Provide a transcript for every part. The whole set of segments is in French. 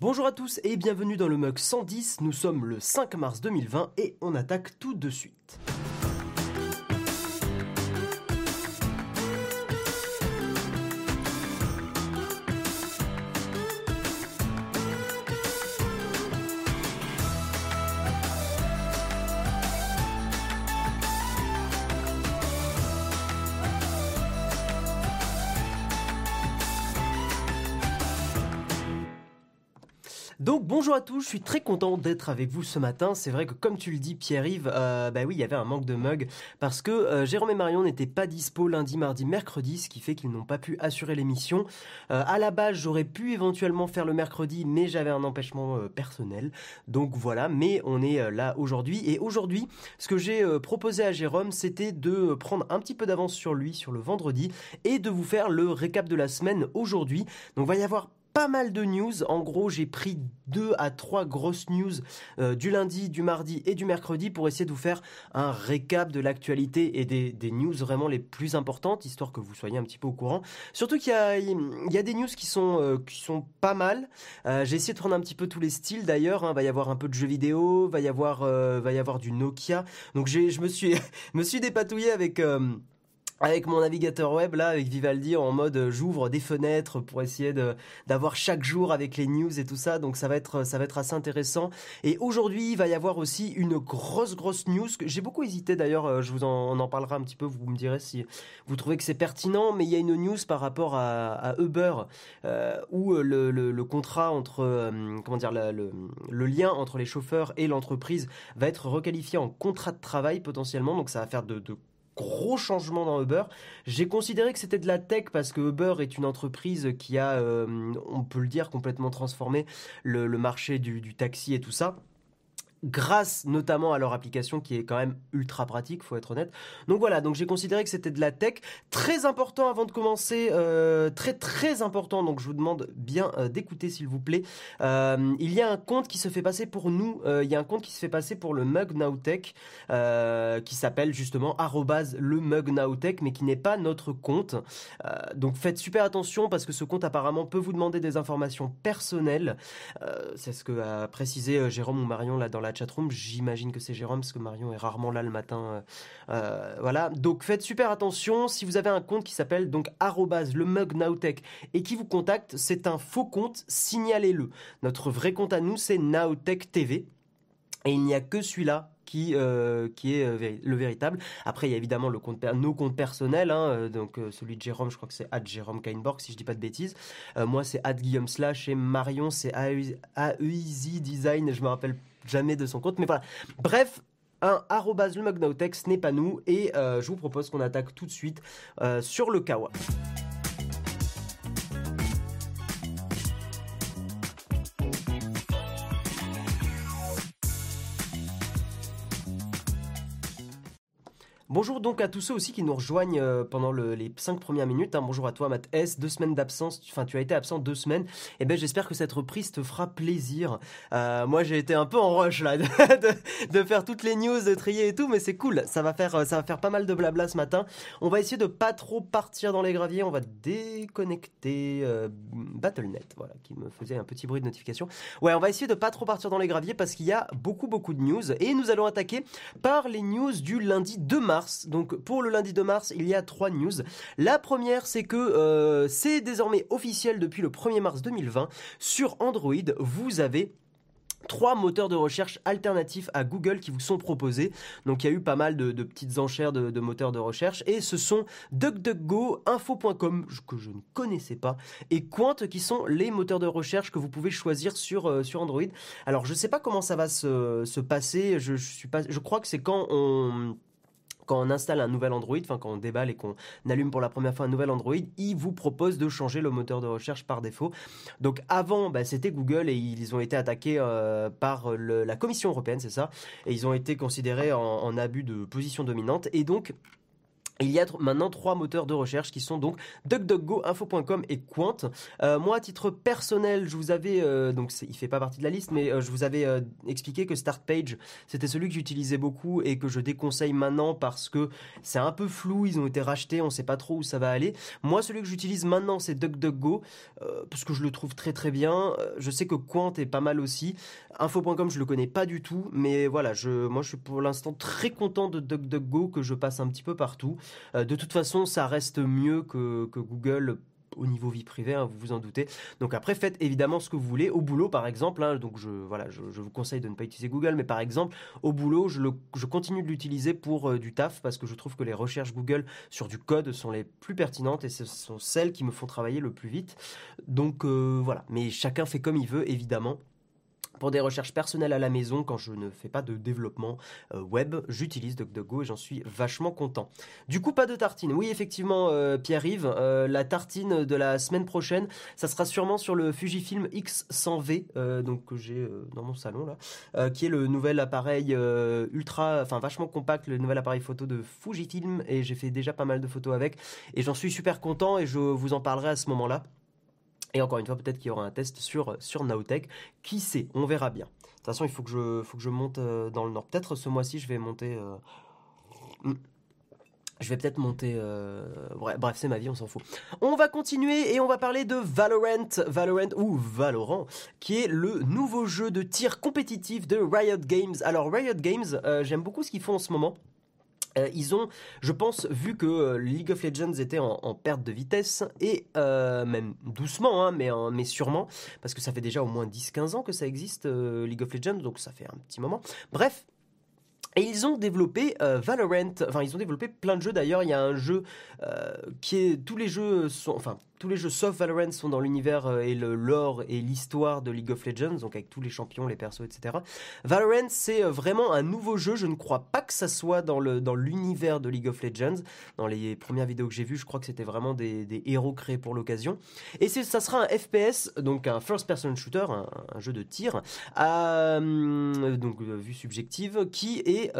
Bonjour à tous et bienvenue dans le mug 110, nous sommes le 5 mars 2020 et on attaque tout de suite. Donc bonjour à tous, je suis très content d'être avec vous ce matin. C'est vrai que comme tu le dis Pierre-Yves, euh, bah oui il y avait un manque de mug parce que euh, Jérôme et Marion n'étaient pas dispo lundi, mardi, mercredi, ce qui fait qu'ils n'ont pas pu assurer l'émission. Euh, à la base j'aurais pu éventuellement faire le mercredi, mais j'avais un empêchement euh, personnel. Donc voilà, mais on est là aujourd'hui. Et aujourd'hui, ce que j'ai proposé à Jérôme, c'était de prendre un petit peu d'avance sur lui, sur le vendredi, et de vous faire le récap de la semaine aujourd'hui. Donc va y avoir pas mal de news. En gros, j'ai pris deux à trois grosses news euh, du lundi, du mardi et du mercredi pour essayer de vous faire un récap de l'actualité et des, des news vraiment les plus importantes, histoire que vous soyez un petit peu au courant. Surtout qu'il y y a des news qui sont, euh, qui sont pas mal. Euh, j'ai essayé de prendre un petit peu tous les styles d'ailleurs. Il va y avoir un peu de jeux vidéo, va y avoir, va y avoir du Nokia. Donc je me suis, me suis dépatouillé avec. Avec mon navigateur web là avec Vivaldi en mode euh, j'ouvre des fenêtres pour essayer d'avoir chaque jour avec les news et tout ça. Donc ça va être ça va être assez intéressant. Et aujourd'hui il va y avoir aussi une grosse grosse news que j'ai beaucoup hésité d'ailleurs euh, je vous en on en parlera un petit peu vous me direz si vous trouvez que c'est pertinent mais il y a une news par rapport à, Uber euh, où le, le, contrat entre comment dire le, le lien entre les chauffeurs et l'entreprise va être requalifié en contrat de travail potentiellement. Donc ça va faire de gros changements dans Uber. J'ai considéré que c'était de la tech parce que Uber est une entreprise qui a, euh, on peut le dire, complètement transformé le, marché du taxi et tout ça grâce notamment à leur application qui est quand même ultra pratique, faut être honnête. Donc voilà, donc j'ai considéré que c'était de la tech. Très important avant de commencer, euh, très très important, donc je vous demande bien euh, d'écouter s'il vous plaît. Euh, il y a un compte qui se fait passer pour nous, il y a un compte qui se fait passer pour le Mug Nowtech, euh, qui s'appelle justement le Mug Nowtech, mais qui n'est pas notre compte. Donc faites super attention parce que ce compte apparemment peut vous demander des informations personnelles. C'est ce que a précisé Jérôme ou Marion là dans la chatroom. J'imagine que c'est Jérôme parce que Marion est rarement là le matin. euh, euh, voilà. Donc faites super attention. Si vous avez un compte qui s'appelle donc le Mug Nowtech et qui vous contacte, c'est un faux compte. Signalez-le. Notre vrai compte à nous c'est Nowtech TV et il n'y a que celui-là qui, euh, qui est euh, le véritable. Après, il y a évidemment le compte nos comptes personnels, hein, euh, donc celui de Jérôme, je crois que c'est at Jérôme Kainborg, si je dis pas de bêtises. Moi, c'est at Guillaume Slash et Marion, c'est AEZ Design, je me rappelle jamais de son compte, mais voilà. Bref, un arrobase le ce n'est pas nous, et je vous propose qu'on attaque tout de suite sur le Kawa. Bonjour donc à tous ceux aussi qui nous rejoignent euh, pendant le- les cinq premières minutes. hein. Bonjour à toi, Matt S. Deux semaines d'absence. Enfin, tu as été absent deux semaines. Et ben, j'espère que cette reprise te fera plaisir. Euh, moi, j'ai été un peu en rush là, de, faire toutes les news, de trier et tout, mais c'est cool. Ça va faire, euh, ça va faire pas mal de blabla ce matin. On va essayer de pas trop partir dans les graviers. On va déconnecter Battle.net, voilà, qui me faisait un petit bruit de notification. Ouais, on va essayer de pas trop partir dans les graviers parce qu'il y a beaucoup, beaucoup de news. Et nous allons attaquer par les news du lundi 2 mars. Donc pour le lundi 2 mars, il y a trois news. La première, c'est que euh, c'est désormais officiel depuis le 1er mars 2020. Sur Android, vous avez trois moteurs de recherche alternatifs à Google qui vous sont proposés. Donc il y a eu pas mal de, petites enchères de, moteurs de recherche et ce sont DuckDuckGo, Info.com que je ne connaissais pas et Quant qui sont les moteurs de recherche que vous pouvez choisir sur, euh, Android. Alors je sais pas comment ça va se, se passer. Suis pas, je crois que c'est quand on quand on installe un nouvel Android, enfin quand on déballe et qu'on allume pour la première fois un nouvel Android, il vous propose de changer le moteur de recherche par défaut. Donc avant, bah, c'était Google et ils ont été attaqués euh, par la Commission européenne, c'est ça, et ils ont été considérés en abus de position dominante. Et donc Il y a maintenant trois moteurs de recherche qui sont donc DuckDuckGo, Info.com et Quant. Euh, moi, à titre personnel, je vous avais euh, donc il fait pas partie de la liste, mais euh, je vous avais expliqué que StartPage c'était celui que j'utilisais beaucoup et que je déconseille maintenant parce que c'est un peu flou. Ils ont été rachetés, on sait pas trop où ça va aller. Moi, celui que j'utilise maintenant, c'est DuckDuckGo parce que je le trouve très très bien. Je sais que Quant est pas mal aussi. Info.com, je le connais pas du tout, mais voilà, moi je suis pour l'instant très content de DuckDuckGo que je passe un petit peu partout. Euh, de toute façon, ça reste mieux que, Google au niveau vie privée, hein, vous vous en doutez. Donc après, faites évidemment ce que vous voulez. Au boulot, par exemple, hein, donc je, vous conseille de ne pas utiliser Google, mais par exemple, au boulot, je, continue de l'utiliser pour euh, du taf parce que je trouve que les recherches Google sur du code sont les plus pertinentes et ce sont celles qui me font travailler le plus vite. Donc euh, voilà, mais chacun fait comme il veut, évidemment. Pour des recherches personnelles à la maison, quand je ne fais pas de développement euh, web, j'utilise DuckDuckGo et j'en suis vachement content. Du coup, pas de tartine. Oui, effectivement, euh, Pierre-Yves, euh, la tartine de la semaine prochaine, ça sera sûrement sur le Fujifilm X100V, donc que j'ai dans mon salon là, qui est le nouvel appareil ultra, enfin vachement compact, le nouvel appareil photo de Fujifilm et j'ai fait déjà pas mal de photos avec et j'en suis super content et je vous en parlerai à ce moment-là. Et encore une fois, peut-être qu'il y aura un test sur, sur Nowtech. Qui sait? On verra bien. De toute façon, il faut que je, faut que je monte euh, dans le nord. Peut-être ce mois-ci, je vais monter. Euh, hmm. Je vais peut-être monter. Euh, bref, c'est ma vie, on s'en fout. On va continuer et on va parler de Valorant, Valorant ou Valorant, qui est le nouveau jeu de tir compétitif de Riot Games. Alors Riot Games, j'aime beaucoup ce qu'ils font en ce moment. Euh, ils ont, je pense, vu que euh, League of Legends était en, perte de vitesse, et euh, même doucement, hein, mais, sûrement, parce que ça fait déjà au moins 10-15 ans que ça existe, League of Legends, donc ça fait un petit moment. Bref, et ils ont développé Valorant, enfin ils ont développé plein de jeux d'ailleurs, il y a un jeu qui est, tous les jeux sont, enfin tous les jeux sauf Valorant sont dans l'univers euh, et le lore et l'histoire de League of Legends, donc avec tous les champions, les persos, etc. Valorant, c'est euh, vraiment un nouveau jeu. Je ne crois pas que ça soit dans le dans l'univers de League of Legends. Dans les premières vidéos que j'ai vues, je crois que c'était vraiment des, des, héros créés pour l'occasion. Et ça sera un FPS, donc un first-person shooter, un, jeu de tir, euh, donc vue subjective, qui est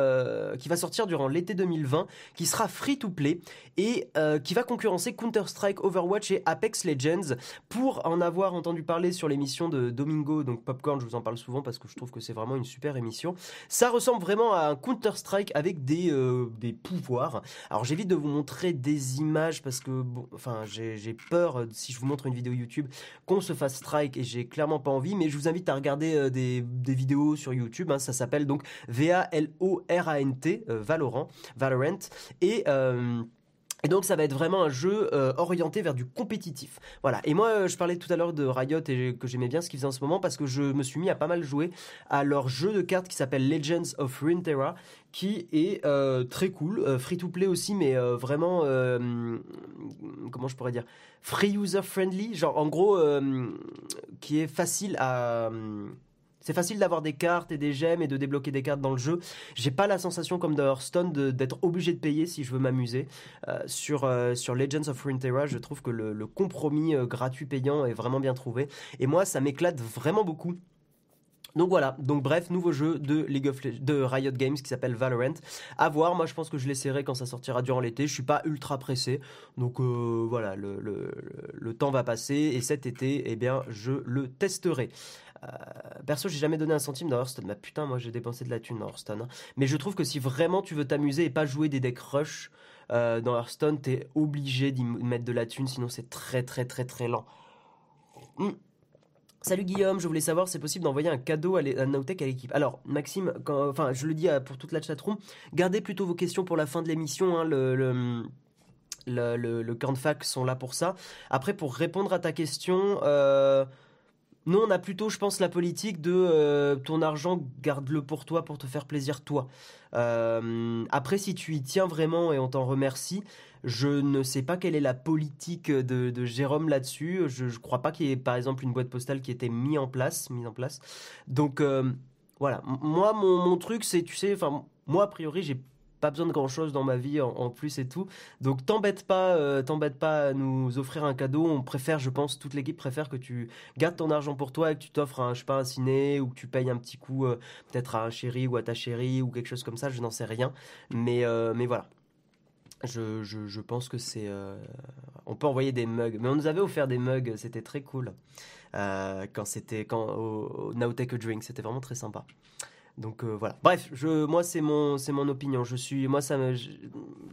qui va sortir durant l'été 2020, qui sera free to play et qui va concurrencer Counter Strike, Overwatch et Apex Legends. Pour en avoir entendu parler sur l'émission de Domingo, donc Popcorn, je vous en parle souvent parce que je trouve que c'est vraiment une super émission. Ça ressemble vraiment à un Counter-Strike avec des, euh, des pouvoirs. Alors j'évite de vous montrer des images parce que, enfin, j'ai peur, euh, si je vous montre une vidéo YouTube, qu'on se fasse strike et j'ai clairement pas envie, mais je vous invite à regarder euh, des, des, vidéos sur YouTube. Hein. ça s'appelle donc V-A-L-O-R-A-N-T, Valorant, Valorant. Et. Et donc ça va être vraiment un jeu euh, orienté vers du compétitif. Voilà. Et moi, euh, je parlais tout à l'heure de Riot et que j'aimais bien ce qu'ils faisaient en ce moment parce que je me suis mis à pas mal jouer à leur jeu de cartes qui s'appelle Legends of Runeterra, qui est euh, très cool, free to play aussi, mais vraiment comment je pourrais dire, free user friendly, genre en gros qui est facile à c'est facile d'avoir des cartes et des gemmes et de débloquer des cartes dans le jeu. J'ai pas la sensation comme dans Hearthstone d'être obligé de payer si je veux m'amuser. Euh, sur, euh, sur Legends of Runeterra, je trouve que le, compromis euh, gratuit payant est vraiment bien trouvé. Et moi, ça m'éclate vraiment beaucoup. Donc voilà, donc bref, nouveau jeu de League of de Riot Games qui s'appelle Valorant. À voir, moi je pense que je l'essaierai quand ça sortira durant l'été. Je suis pas ultra pressé, donc voilà, le, le, le, temps va passer et cet été, eh bien, je le testerai. Euh, perso, j'ai jamais donné un centime dans Hearthstone. Mais putain, moi j'ai dépensé de la thune dans Hearthstone. Hein. Mais je trouve que si vraiment tu veux t'amuser et pas jouer des decks rush euh, dans Hearthstone, t'es obligé d'y mettre de la thune, sinon c'est très très très très lent. Hmm. Salut Guillaume, je voulais savoir c'est possible d'envoyer un cadeau à, à Nowtech à l'équipe? Alors Maxime, enfin je le dis pour toute la chatroom, gardez plutôt vos questions pour la fin de l'émission. Hein, le, le le, le, camp de fac sont là pour ça. Après, pour répondre à ta question, euh, nous, on a plutôt, je pense, la politique de euh, ton argent, garde-le pour toi, pour te faire plaisir toi. Euh, après, si tu y tiens vraiment et on t'en remercie, je ne sais pas quelle est la politique de, Jérôme là-dessus. Je ne crois pas qu'il y ait, par exemple, une boîte postale qui ait été mise en place. Mise en place. Donc, euh, voilà. Moi, mon, mon truc, c'est, tu sais, enfin, moi, a priori, j'ai pas besoin de grand chose dans ma vie en, plus et tout. Donc t'embête pas, euh, t'embête pas à nous offrir un cadeau. On préfère, je pense, toute l'équipe préfère que tu gardes ton argent pour toi et que tu t'offres un, je sais pas, un ciné ou que tu payes un petit coup, euh, peut-être à un chéri ou à ta chérie ou quelque chose comme ça. Je n'en sais rien, mais euh, mais voilà. Je, je, pense que c'est. on peut envoyer des mugs. Mais on nous avait offert des mugs, c'était très cool. quand c'était. Quand, au, au Now Take a Drink, c'était vraiment très sympa. Donc euh, voilà. Bref, je, moi c'est mon, c'est mon opinion. Je suis, moi ça me,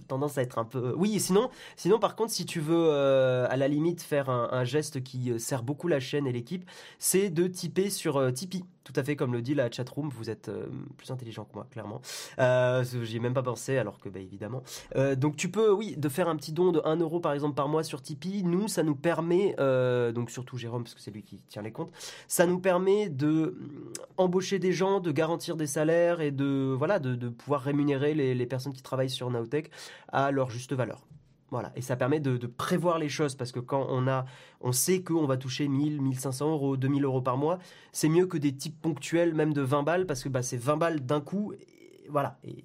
tendance à être un peu. Oui, sinon, sinon par contre, si tu veux euh, à la limite faire un, geste qui euh, sert beaucoup la chaîne et l'équipe, c'est de typer sur Tipeee. Tout à fait comme le dit la chatroom, vous êtes plus intelligent que moi, clairement. Euh, J'y ai même pas pensé, alors que bah, évidemment. donc tu peux, oui, de faire un petit don de 1 euro par exemple par mois sur Tipeee. Nous, ça nous permet, donc surtout Jérôme, parce que c'est lui qui tient les comptes, ça nous permet de embaucher des gens, de garantir des salaires et de, voilà, de, pouvoir rémunérer les, personnes qui travaillent sur Naotech à leur juste valeur. Voilà. Et ça permet de, prévoir les choses parce que quand on a, on sait qu'on va toucher 1000, 1500 euros, 2000 euros par mois, c'est mieux que des types ponctuels, même de 20 balles, parce que bah, c'est 20 balles d'un coup. Et voilà. Et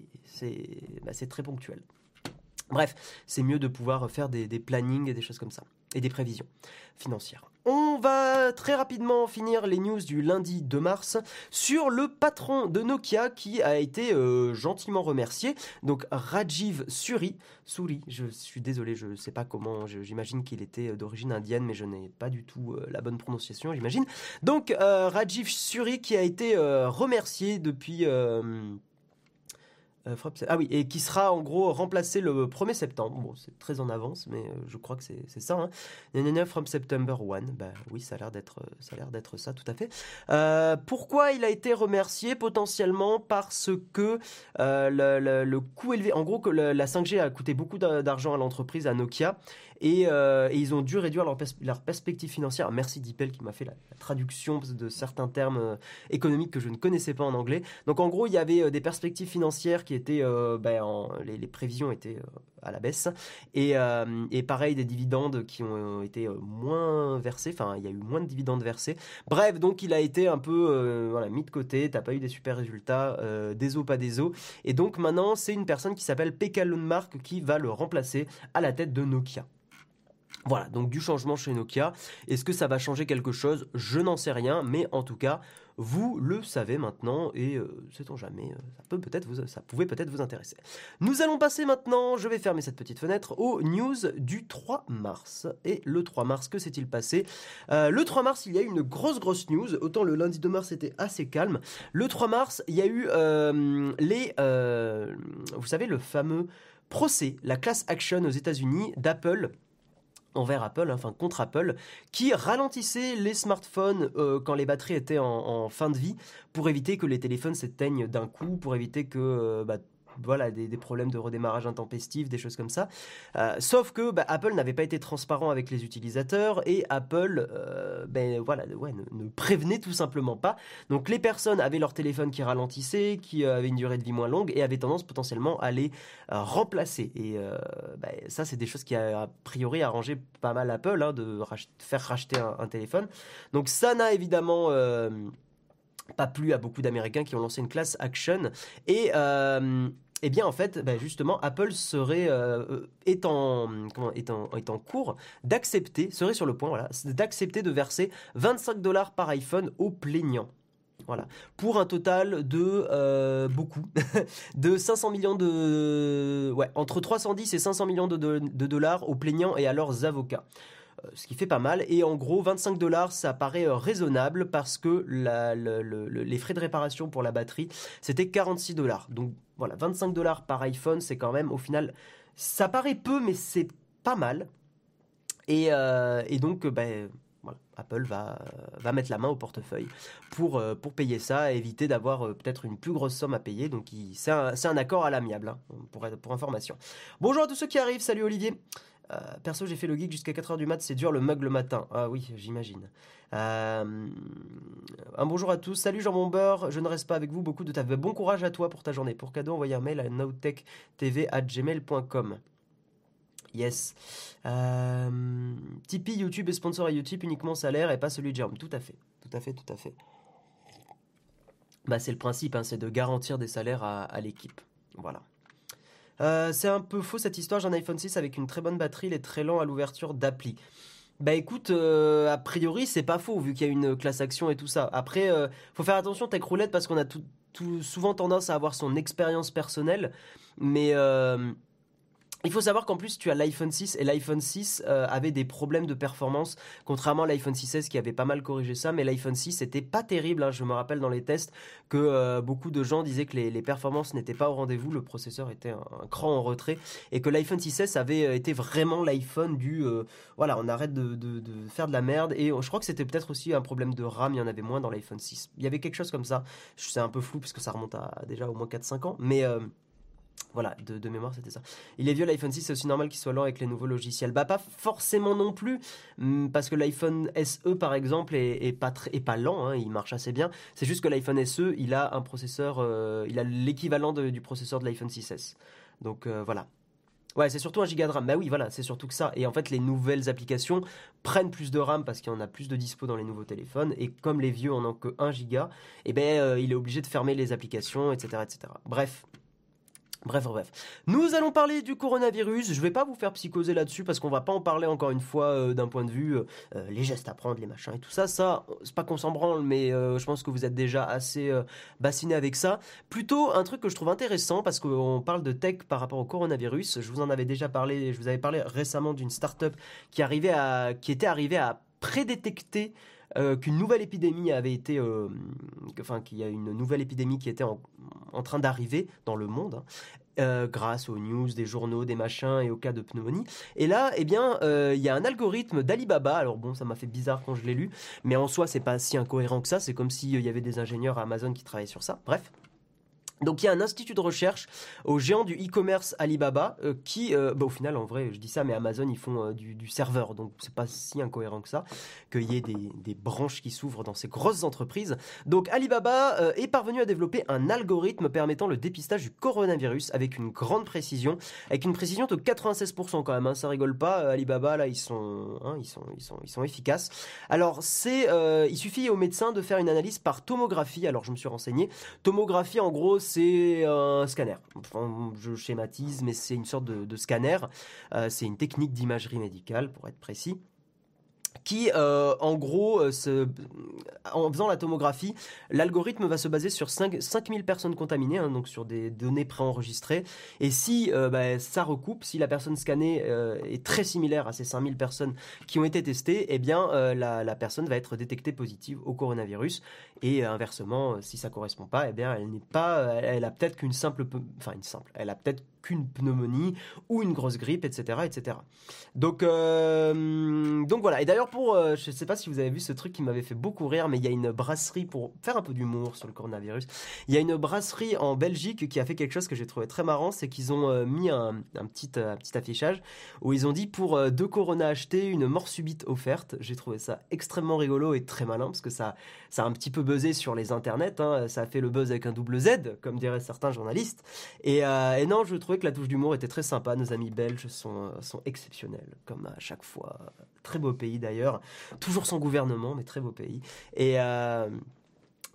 bah, c'est très ponctuel. Bref, c'est mieux de pouvoir faire des, des plannings et des choses comme ça. Et des prévisions financières. On va très rapidement finir les news du lundi 2 mars sur le patron de Nokia qui a été euh, gentiment remercié. Donc Rajiv Suri, Suri, je suis désolé, je ne sais pas comment, j'imagine qu'il était d'origine indienne, mais je n'ai pas du tout euh, la bonne prononciation, j'imagine. Donc euh, Rajiv Suri qui a été remercié depuis euh, ah oui, et qui sera en gros remplacé le 1er septembre. Bon, c'est très en avance, mais euh, je crois que c'est ça. Hein. From September 1. Bah oui, ça a l'air d'être ça a d'être ça, tout à fait. Euh, pourquoi il a été remercié potentiellement? Parce que le, coût élevé. En gros, que la 5G a coûté beaucoup d'argent à l'entreprise, à Nokia, et, ils ont dû réduire leur, leur perspective financière. Merci Dipel qui m'a fait la, traduction de certains termes économiques que je ne connaissais pas en anglais. Donc en gros, il y avait des perspectives financières qui étaient, euh, ben, les, prévisions étaient euh, à la baisse. Euh, et, pareil, des dividendes qui ont été moins versés. Enfin, il y a eu moins de dividendes versés. Bref, donc il a été un peu mis de côté. T'as pas eu des super résultats. des os, pas des os. Et donc maintenant, c'est une personne qui s'appelle Pekka Lundmark qui va le remplacer à la tête de Nokia. Voilà, donc du changement chez Nokia. Est-ce que ça va changer quelque chose? Je n'en sais rien, mais en tout cas, vous le savez maintenant et euh, sait-on jamais, euh, ça, peut vous, ça pouvait peut-être vous intéresser. Nous allons passer maintenant, je vais fermer cette petite fenêtre, aux news du 3 mars. Et le 3 mars, que s'est-il passé? Euh, Le 3 mars, il y a eu une grosse grosse news. Autant le lundi 2 mars était assez calme. Le 3 mars, il y a eu les, vous savez, le fameux procès, la class action aux États-Unis d'Apple envers Apple, enfin contre Apple, qui ralentissait les smartphones euh, quand les batteries étaient en, fin de vie, pour éviter que les téléphones s'éteignent d'un coup, pour éviter que euh, bah, voilà, des, problèmes de redémarrage intempestif, des choses comme ça. Euh, sauf que bah, Apple n'avait pas été transparent avec les utilisateurs et Apple euh, ben, voilà, ouais, ne, prévenait tout simplement pas. Donc les personnes avaient leur téléphone qui ralentissait, qui euh, avait une durée de vie moins longue et avaient tendance potentiellement à les remplacer. Et ben, ça, c'est des choses qui a, a priori arrangé pas mal Apple hein, de faire racheter un, téléphone. Donc ça n'a évidemment pas plu à beaucoup d'Américains qui ont lancé une classe action et eh bien, en fait, bah, justement, Apple serait euh, est, en, comment, est, en, cours d'accepter, serait sur le point, voilà, d'accepter de verser 25 dollars par iPhone aux plaignants. Voilà. Pour un total de euh, beaucoup, de 500 millions de, ouais, entre 310 et 500 millions de dollars aux plaignants et à leurs avocats. Euh, ce qui fait pas mal. Et en gros, 25 dollars, ça paraît euh, raisonnable parce que les frais de réparation pour la batterie, c'était 46 dollars. Donc voilà, 25 dollars par iPhone, c'est quand même, au final, ça paraît peu, mais c'est pas mal. Et, euh, donc, ben, Apple va, va mettre la main au portefeuille pour, pour payer ça, et éviter d'avoir peut-être une plus grosse somme à payer. Donc c'est un, un, accord à l'amiable, hein, pour, pour information. Bonjour à tous ceux qui arrivent, salut Olivier. Euh, perso, j'ai fait le geek jusqu'à 4h du mat, c'est dur le mug le matin. Ah oui, j'imagine. Euh, un bonjour à tous. Salut Jean Beurre, je ne reste pas avec vous. Beaucoup de ta Bon courage à toi pour ta journée. Pour cadeau, envoyez un mail à nowtechtv@gmail.com. Yes. Euh, Tipeee, YouTube est sponsor à YouTube uniquement salaire et pas celui de Jérôme. Tout à fait. Tout à fait, tout à fait. Bah, c'est le principe, hein, c'est de garantir des salaires à l'équipe. Voilà. Euh, c'est un peu faux cette histoire. J'ai un iPhone 6 avec une très bonne batterie, il est très lent à l'ouverture d'appli. Bah écoute, euh, a priori c'est pas faux vu qu'il y a une classe action et tout ça. Après, euh, faut faire attention Tech Roulette parce qu'on a tout, souvent tendance à avoir son expérience personnelle, mais Il faut savoir qu'en plus tu as l'iPhone 6 et l'iPhone 6 euh, avait des problèmes de performance, contrairement à l'iPhone 6S qui avait pas mal corrigé ça, mais l'iPhone 6 était pas terrible. Hein. Je me rappelle dans les tests que euh, beaucoup de gens disaient que les, performances n'étaient pas au rendez-vous, le processeur était un, cran en retrait, et que l'iPhone 6S avait euh, été vraiment l'iPhone du voilà, on arrête de, faire de la merde. Et je crois que c'était peut-être aussi un problème de RAM, il y en avait moins dans l'iPhone 6. Il y avait quelque chose comme ça. C'est un peu flou parce que ça remonte à déjà au moins 4-5 ans, mais voilà, de, mémoire, c'était ça. Il est vieux l'iPhone 6, c'est aussi normal qu'il soit lent avec les nouveaux logiciels. Bah, pas forcément non plus, hmm, parce que l'iPhone SE, par exemple, est, pas, très, pas lent, hein, il marche assez bien. C'est juste que l'iPhone SE, il a un processeur, euh, il a l'équivalent du processeur de l'iPhone 6S. Donc euh, voilà. Ouais, c'est surtout un giga de RAM. Bah oui, voilà, c'est surtout que ça. Et en fait, les nouvelles applications prennent plus de RAM parce qu'il y en a plus de dispo dans les nouveaux téléphones. Et comme les vieux en ont que 1 giga, eh ben, euh, il est obligé de fermer les applications, etc., etc. Bref, Bref, bref. Nous allons parler du coronavirus. Je vais pas vous faire psychoser là-dessus parce qu'on va pas en parler encore une fois euh, d'un point de vue euh, euh, les gestes à prendre, les machins et tout ça. Ça, c'est pas qu'on s'en branle, mais je pense que vous êtes déjà assez bassiné avec ça. Plutôt un truc que je trouve intéressant parce qu'on parle de tech par rapport au coronavirus. Je vous en avais déjà parlé. Je vous avais parlé récemment d'une start-up qui arrivait à, qui était arrivée à prédétecter qu'une nouvelle épidémie avait été, enfin qu'il y a une nouvelle épidémie qui était en, train d'arriver dans le monde, hein, euh, grâce aux news, des journaux, des machins et au cas de pneumonie. Et là, eh bien, euh, il y a un algorithme d'Alibaba. Alors bon, ça m'a fait bizarre quand je l'ai lu, mais en soi, c'est pas si incohérent que ça. C'est comme s'il y avait des ingénieurs à Amazon qui travaillaient sur ça. Bref. Donc il y a un institut de recherche au géant du e-commerce Alibaba euh, qui, euh, bah, au final en vrai je dis ça, mais Amazon ils font euh, du, serveur, donc c'est pas si incohérent que ça, qu'il y ait des, branches qui s'ouvrent dans ces grosses entreprises. Donc Alibaba est parvenu à développer un algorithme permettant le dépistage du coronavirus avec une grande précision, avec une précision de 96% quand même, hein, ça rigole pas. Alibaba là ils sont, hein, ils sont, ils sont, ils sont efficaces. Alors c'est, il suffit aux médecins de faire une analyse par tomographie. Alors je me suis renseigné, tomographie en gros c'est un scanner. Enfin, je schématise, mais c'est une sorte de, scanner. Euh, c'est une technique d'imagerie médicale, pour être précis qui, euh, en gros, euh, en faisant la tomographie, l'algorithme va se baser sur 5, 5000 personnes contaminées, hein, donc sur des données préenregistrées. Et si euh, bah, ça recoupe, si la personne scannée est très similaire à ces 5000 personnes qui ont été testées, eh bien, la, personne va être détectée positive au coronavirus. Et inversement, si ça correspond pas, eh bien, elle n'est pas, elle a peut-être qu'une simple, enfin une simple, elle a peut-être qu'une pneumonie ou une grosse grippe, etc., etc. Donc, donc voilà. Et d'ailleurs pour, euh, je sais pas si vous avez vu ce truc qui m'avait fait beaucoup rire, mais il y a une brasserie pour faire un peu d'humour sur le coronavirus. Il y a une brasserie en Belgique qui a fait quelque chose que j'ai trouvé très marrant, c'est qu'ils ont euh, mis un, petit, euh, petit affichage où ils ont dit pour deux Corona achetés, une mort subite offerte. J'ai trouvé ça extrêmement rigolo et très malin parce que ça, ça a un petit peu buzzé sur les internets. Hein. Ça a fait le buzz avec un double Z, comme diraient certains journalistes. Et, et non, je trouvais que la touche d'humour était très sympa. Nos amis belges sont, sont exceptionnels, comme à chaque fois. Très beau pays d'ailleurs Toujours sans gouvernement, mais très beau pays. Et euh,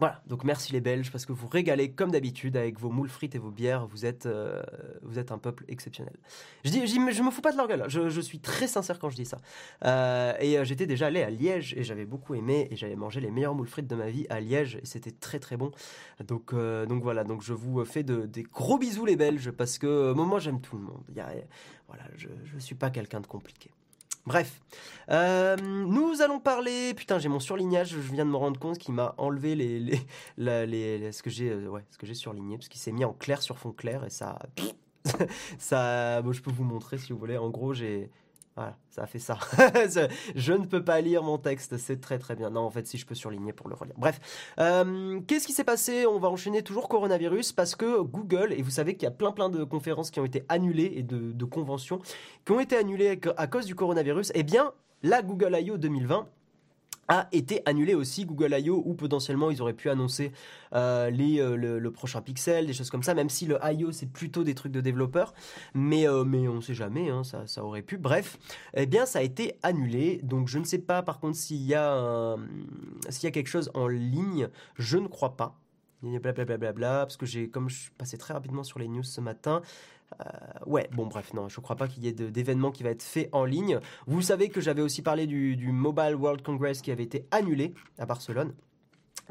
voilà, donc merci les Belges parce que vous régalez comme d'habitude avec vos moules frites et vos bières. Vous êtes, euh, vous êtes un peuple exceptionnel. Je dis, je me fous pas de leur gueule. Je, suis très sincère quand je dis ça. Euh, et j'étais déjà allé à Liège et j'avais beaucoup aimé et j'avais mangé les meilleurs moules frites de ma vie à Liège et c'était très très bon. Donc donc voilà, donc je vous fais de, des gros bisous les Belges parce que moi j'aime tout le monde. Voilà, je je suis pas quelqu'un de compliqué. Bref, euh, nous allons parler. Putain, j'ai mon surlignage. Je viens de me rendre compte qu'il m'a enlevé les, les, les, ce que j'ai, euh, ouais, surligné parce qu'il s'est mis en clair sur fond clair et ça, ça. Bon, je peux vous montrer si vous voulez. En gros, j'ai voilà, ça a fait ça. je ne peux pas lire mon texte, c'est très très bien. Non, en fait, si je peux surligner pour le relire. Bref, euh, qu'est-ce qui s'est passé? On va enchaîner toujours coronavirus parce que Google, et vous savez qu'il y a plein plein de conférences qui ont été annulées et de, de conventions qui ont été annulées à cause du coronavirus. Eh bien, la Google I.O. 2020 a été annulé aussi Google I.O. où potentiellement ils auraient pu annoncer euh, les, euh, le, prochain Pixel, des choses comme ça, même si le I.O. c'est plutôt des trucs de développeurs, mais, euh, mais on ne sait jamais, hein, ça, ça, aurait pu. Bref, eh bien ça a été annulé, donc je ne sais pas par contre s'il y, a y a quelque chose en ligne, je ne crois pas. Blablabla, bla, bla, bla, parce que j'ai, comme je suis passé très rapidement sur les news ce matin, ouais, bon bref, non, je crois pas qu'il y ait d'événements qui va être fait en ligne. Vous savez que j'avais aussi parlé du, Mobile World Congress qui avait été annulé à Barcelone.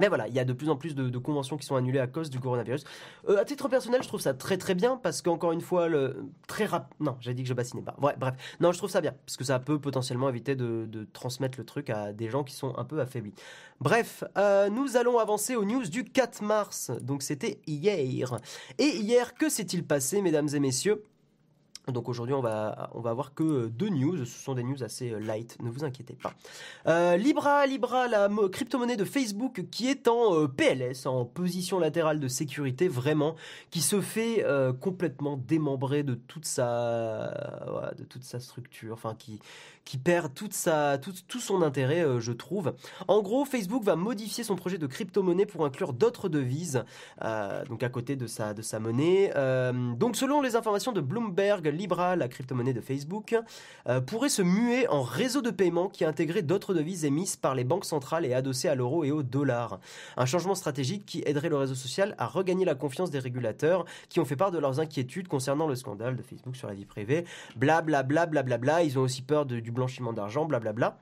Mais voilà, il y a de plus en plus de, conventions qui sont annulées à cause du coronavirus. Euh, à titre personnel, je trouve ça très très bien parce qu'encore une fois, le très rap... Non, j'ai dit que je bassinais pas. Ouais, bref, non, je trouve ça bien parce que ça peut potentiellement éviter de, transmettre le truc à des gens qui sont un peu affaiblis. Bref, euh, nous allons avancer aux news du 4 mars. Donc c'était hier. Et hier, que s'est-il passé, mesdames et messieurs? Donc aujourd'hui, on va, on va avoir que euh, deux news. Ce sont des news assez euh, light, ne vous inquiétez pas. Euh, Libra, Libra, la crypto-monnaie de Facebook qui est en PLS, en position latérale de sécurité, vraiment, qui se fait complètement démembrer de toute sa, de toute sa structure, enfin qui, qui perd toute sa, tout, tout son intérêt, je trouve. En gros, Facebook va modifier son projet de crypto-monnaie pour inclure d'autres devises, donc à côté de sa, de sa monnaie. donc selon les informations de Bloomberg, Libra, la crypto-monnaie de Facebook, euh, pourrait se muer en réseau de paiement qui intégrerait d'autres devises émises par les banques centrales et adossées à l'euro et au dollar. Un changement stratégique qui aiderait le réseau social à regagner la confiance des régulateurs qui ont fait part de leurs inquiétudes concernant le scandale de Facebook sur la vie privée. Blablabla, bla, bla, bla, Ils ont aussi peur du blanchiment d'argent, blablabla.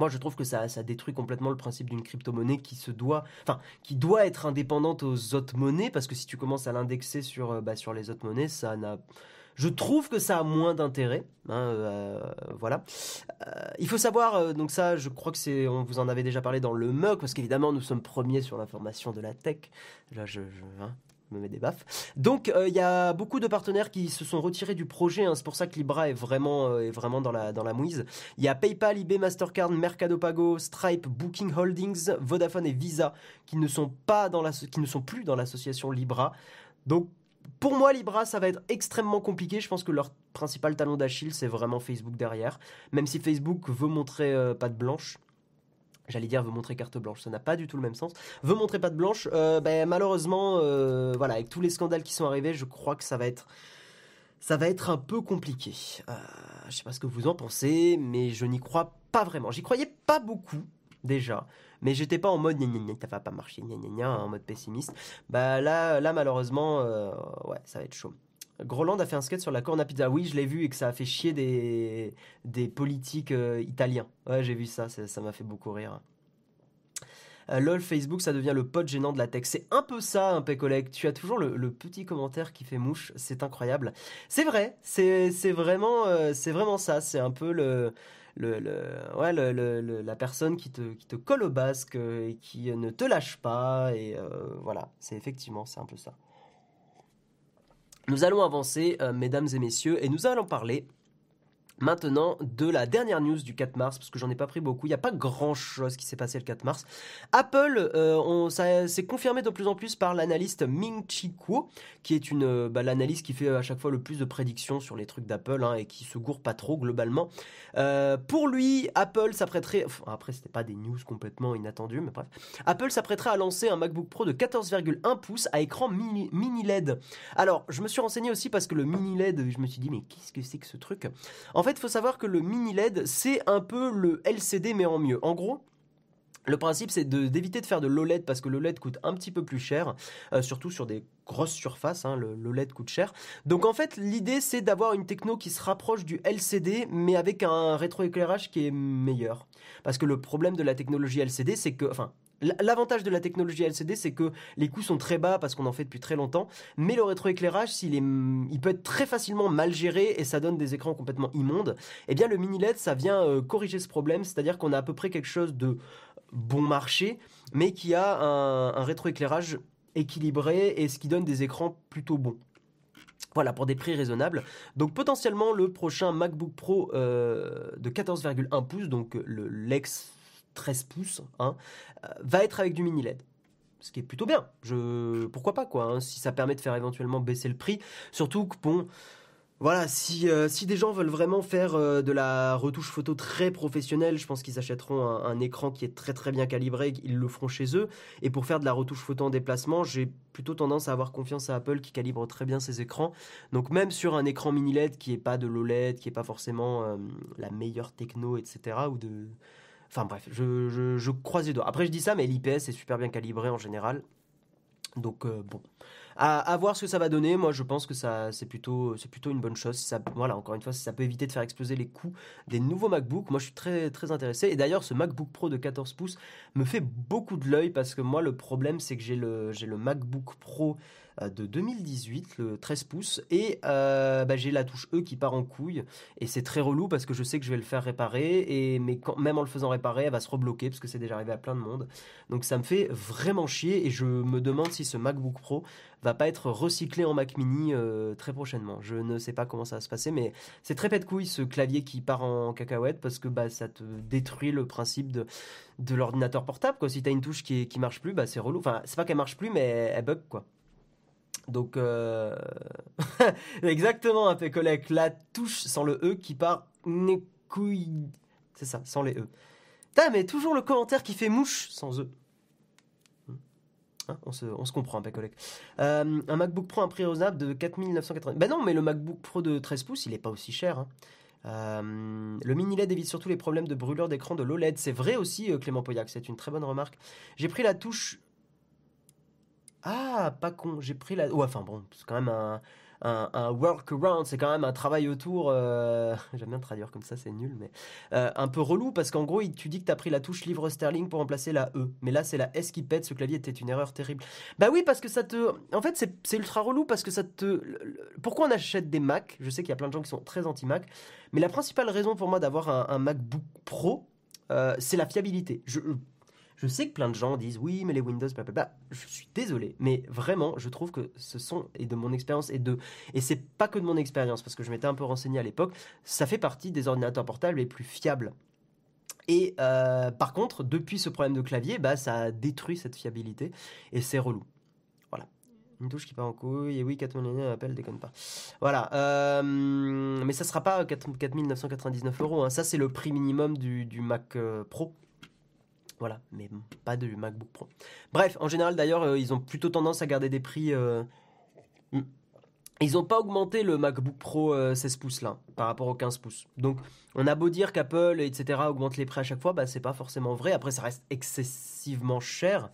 Moi, je trouve que ça, ça détruit complètement le principe d'une crypto-monnaie qui se doit, enfin, qui doit être indépendante aux autres monnaies, parce que si tu commences à l'indexer sur, euh, bah, sur les autres monnaies, ça n'a, je trouve que ça a moins d'intérêt. Hein, euh, voilà. Euh, il faut savoir, euh, donc ça, je crois que c'est, on vous en avait déjà parlé dans le MUG, parce qu'évidemment, nous sommes premiers sur l'information de la tech. Là, je, hein, me mets des baffes. Donc, il y a beaucoup de partenaires qui se sont retirés du projet. Hein, c'est pour ça que Libra est vraiment, est vraiment dans la, dans la mouise. Il y a PayPal, eBay, Mastercard, Mercado Pago, Stripe, Booking Holdings, Vodafone et Visa qui ne sont pas dans la, qui ne sont plus dans l'association Libra. Donc pour moi, Libra, ça va être extrêmement compliqué. Je pense que leur principal talon d'Achille, c'est vraiment Facebook derrière. Même si Facebook veut montrer euh, patte blanche. J'allais dire veut montrer carte blanche, ça n'a pas du tout le même sens. Veut montrer patte blanche, euh, ben, malheureusement, euh, voilà, avec tous les scandales qui sont arrivés, je crois que ça va être, ça va être un peu compliqué. je sais pas ce que vous en pensez, mais je n'y crois pas vraiment. J'y croyais pas beaucoup déjà. Mais j'étais pas en mode gna gna ça va pas marcher, gna gna en mode pessimiste. Bah là, là malheureusement, euh, ouais, ça va être chaud. Groland a fait un sketch sur la corna pizza. Oui, je l'ai vu et que ça a fait chier des, des politiques euh, italiens. Ouais, j'ai vu ça, ça m'a fait beaucoup rire. Euh, lol, Facebook, ça devient le pote gênant de la tech. C'est un peu ça, un hein, collègue. Tu as toujours le, petit commentaire qui fait mouche. C'est incroyable. C'est vrai, c'est vraiment, c'est vraiment ça. C'est un peu le le, ouais, le, la personne qui te, qui te colle au basque euh, et qui ne te lâche pas. Et euh, voilà, c'est effectivement, c'est un peu ça. Nous allons avancer, euh, mesdames et messieurs, et nous allons parler Maintenant, de la dernière news du 4 mars, parce que j'en ai pas pris beaucoup, il n'y a pas grand chose qui s'est passé le 4 mars. Apple, euh, ça s'est confirmé de plus en plus par l'analyste Ming Chi Kuo, qui est une euh, bah, l'analyste qui fait à chaque fois le plus de prédictions sur les trucs d'Apple hein, et qui se gourre pas trop globalement. Euh, pour lui, Apple s'apprêterait, enfin, après c'était pas des news complètement inattendues, mais bref, Apple s'apprêterait à lancer un MacBook Pro de 14,1 pouces à écran mini, LED. Alors, je me suis renseigné aussi parce que le mini LED, je me suis dit mais qu'est-ce que c'est que ce truc? Fait, il faut savoir que le mini LED, c'est un peu le LCD mais en mieux. En gros, le principe, c'est d'éviter de, faire de l'OLED parce que l'OLED coûte un petit peu plus cher, euh, surtout sur des grosses surfaces. Hein, L'OLED coûte cher. Donc en fait, l'idée, c'est d'avoir une techno qui se rapproche du LCD, mais avec un rétroéclairage qui est meilleur. Parce que le problème de la technologie LCD, c'est que, enfin, L'avantage de la technologie LCD, c'est que les coûts sont très bas parce qu'on en fait depuis très longtemps, mais le rétroéclairage, s'il est, il peut être très facilement mal géré et ça donne des écrans complètement immondes. Eh bien, le mini LED, ça vient euh, corriger ce problème, c'est-à-dire qu'on a à peu près quelque chose de bon marché, mais qui a un, rétroéclairage équilibré et ce qui donne des écrans plutôt bons. Voilà, pour des prix raisonnables. Donc potentiellement le prochain MacBook Pro euh, de 14,1 pouces, donc le Lex 13 pouces, hein, euh, va être avec du mini LED ce qui est plutôt bien. Je pourquoi pas quoi, hein, si ça permet de faire éventuellement baisser le prix. Surtout que bon, voilà, si, euh, si des gens veulent vraiment faire euh, de la retouche photo très professionnelle, je pense qu'ils achèteront un, écran qui est très très bien calibré, ils le feront chez eux. Et pour faire de la retouche photo en déplacement, j'ai plutôt tendance à avoir confiance à Apple qui calibre très bien ses écrans. Donc même sur un écran mini LED qui est pas de l'OLED, qui est pas forcément la meilleure techno, etc. ou de Enfin bref, je, je, croise les doigts. Après, je dis ça, mais l'IPS est super bien calibré en général. Donc bon, à, voir ce que ça va donner. Moi, je pense que ça, c'est plutôt, c'est plutôt une bonne chose. Ça, voilà, encore une fois, ça peut éviter de faire exploser les coûts des nouveaux MacBook. Moi, je suis très, très intéressé. Et d'ailleurs, ce MacBook Pro de 14 pouces me fait beaucoup de l'œil parce que moi, le problème, c'est que j'ai le, j'ai le MacBook Pro euh, de 2018, le 13 pouces, et euh, bah, j'ai la touche E qui part en couille, et c'est très relou parce que je sais que je vais le faire réparer, et mais quand, même en le faisant réparer, elle va se rebloquer parce que c'est déjà arrivé à plein de monde. Donc ça me fait vraiment chier, et je me demande si ce MacBook Pro va pas être recyclé en Mac Mini euh, très prochainement. Je ne sais pas comment ça va se passer, mais c'est très pète couille ce clavier qui part en cacahuète parce que bah, ça te détruit le principe de, l'ordinateur portable. Quoi. Si tu as une touche qui, qui marche plus, bah, c'est relou. Enfin, c'est pas qu'elle marche plus, mais elle bug. quoi. Donc, euh... exactement, un collègue. La touche sans le E qui part. C'est ça, sans les E. Putain, mais toujours le commentaire qui fait mouche sans E. Hein, on, se, on, se, comprend, un collègue. Euh, un MacBook Pro un prix raisonnable de 4980. Ben non, mais le MacBook Pro de 13 pouces, il n'est pas aussi cher. Hein. Euh, le mini LED évite surtout les problèmes de brûlure d'écran de l'OLED. C'est vrai aussi, euh, Clément Poyac, c'est une très bonne remarque. J'ai pris la touche ah, pas con, j'ai pris la. Ouais, enfin bon, c'est quand même un, un, workaround, c'est quand même un travail autour. Euh, j'aime bien traduire comme ça, c'est nul, mais euh, un peu relou parce qu'en gros, tu dis que tu as pris la touche livre sterling pour remplacer la E. Mais là, c'est la S qui pète, ce clavier était une erreur terrible. Bah oui, parce que ça te. En fait, c'est ultra relou parce que ça te. Pourquoi on achète des Mac? Je sais qu'il y a plein de gens qui sont très anti-Mac, mais la principale raison pour moi d'avoir un, MacBook Pro, euh, c'est la fiabilité. Je, je sais que plein de gens disent oui, mais les Windows, blablabla. Je suis désolé, mais vraiment, je trouve que ce sont, et de mon expérience, et de. Et c'est pas que de mon expérience, parce que je m'étais un peu renseigné à l'époque, ça fait partie des ordinateurs portables les plus fiables. Et euh, par contre, depuis ce problème de clavier, bah, ça a détruit cette fiabilité, et c'est relou. Voilà. Une touche qui part en couille, et oui, 4000 appel, déconne pas. Voilà. Euh, mais ça sera pas 4999 euros. Hein. Ça, c'est le prix minimum du, du Mac euh, Pro. Voilà, mais pas de MacBook Pro. Bref, en général d'ailleurs, euh, ils ont plutôt tendance à garder des prix. Euh, hmm. Ils n'ont pas augmenté le MacBook Pro 16 euh, pouces là, par rapport au 15 pouces. Donc, on a beau dire qu'Apple, etc., augmente les prix à chaque fois, bah, c'est pas forcément vrai. Après, ça reste excessivement cher.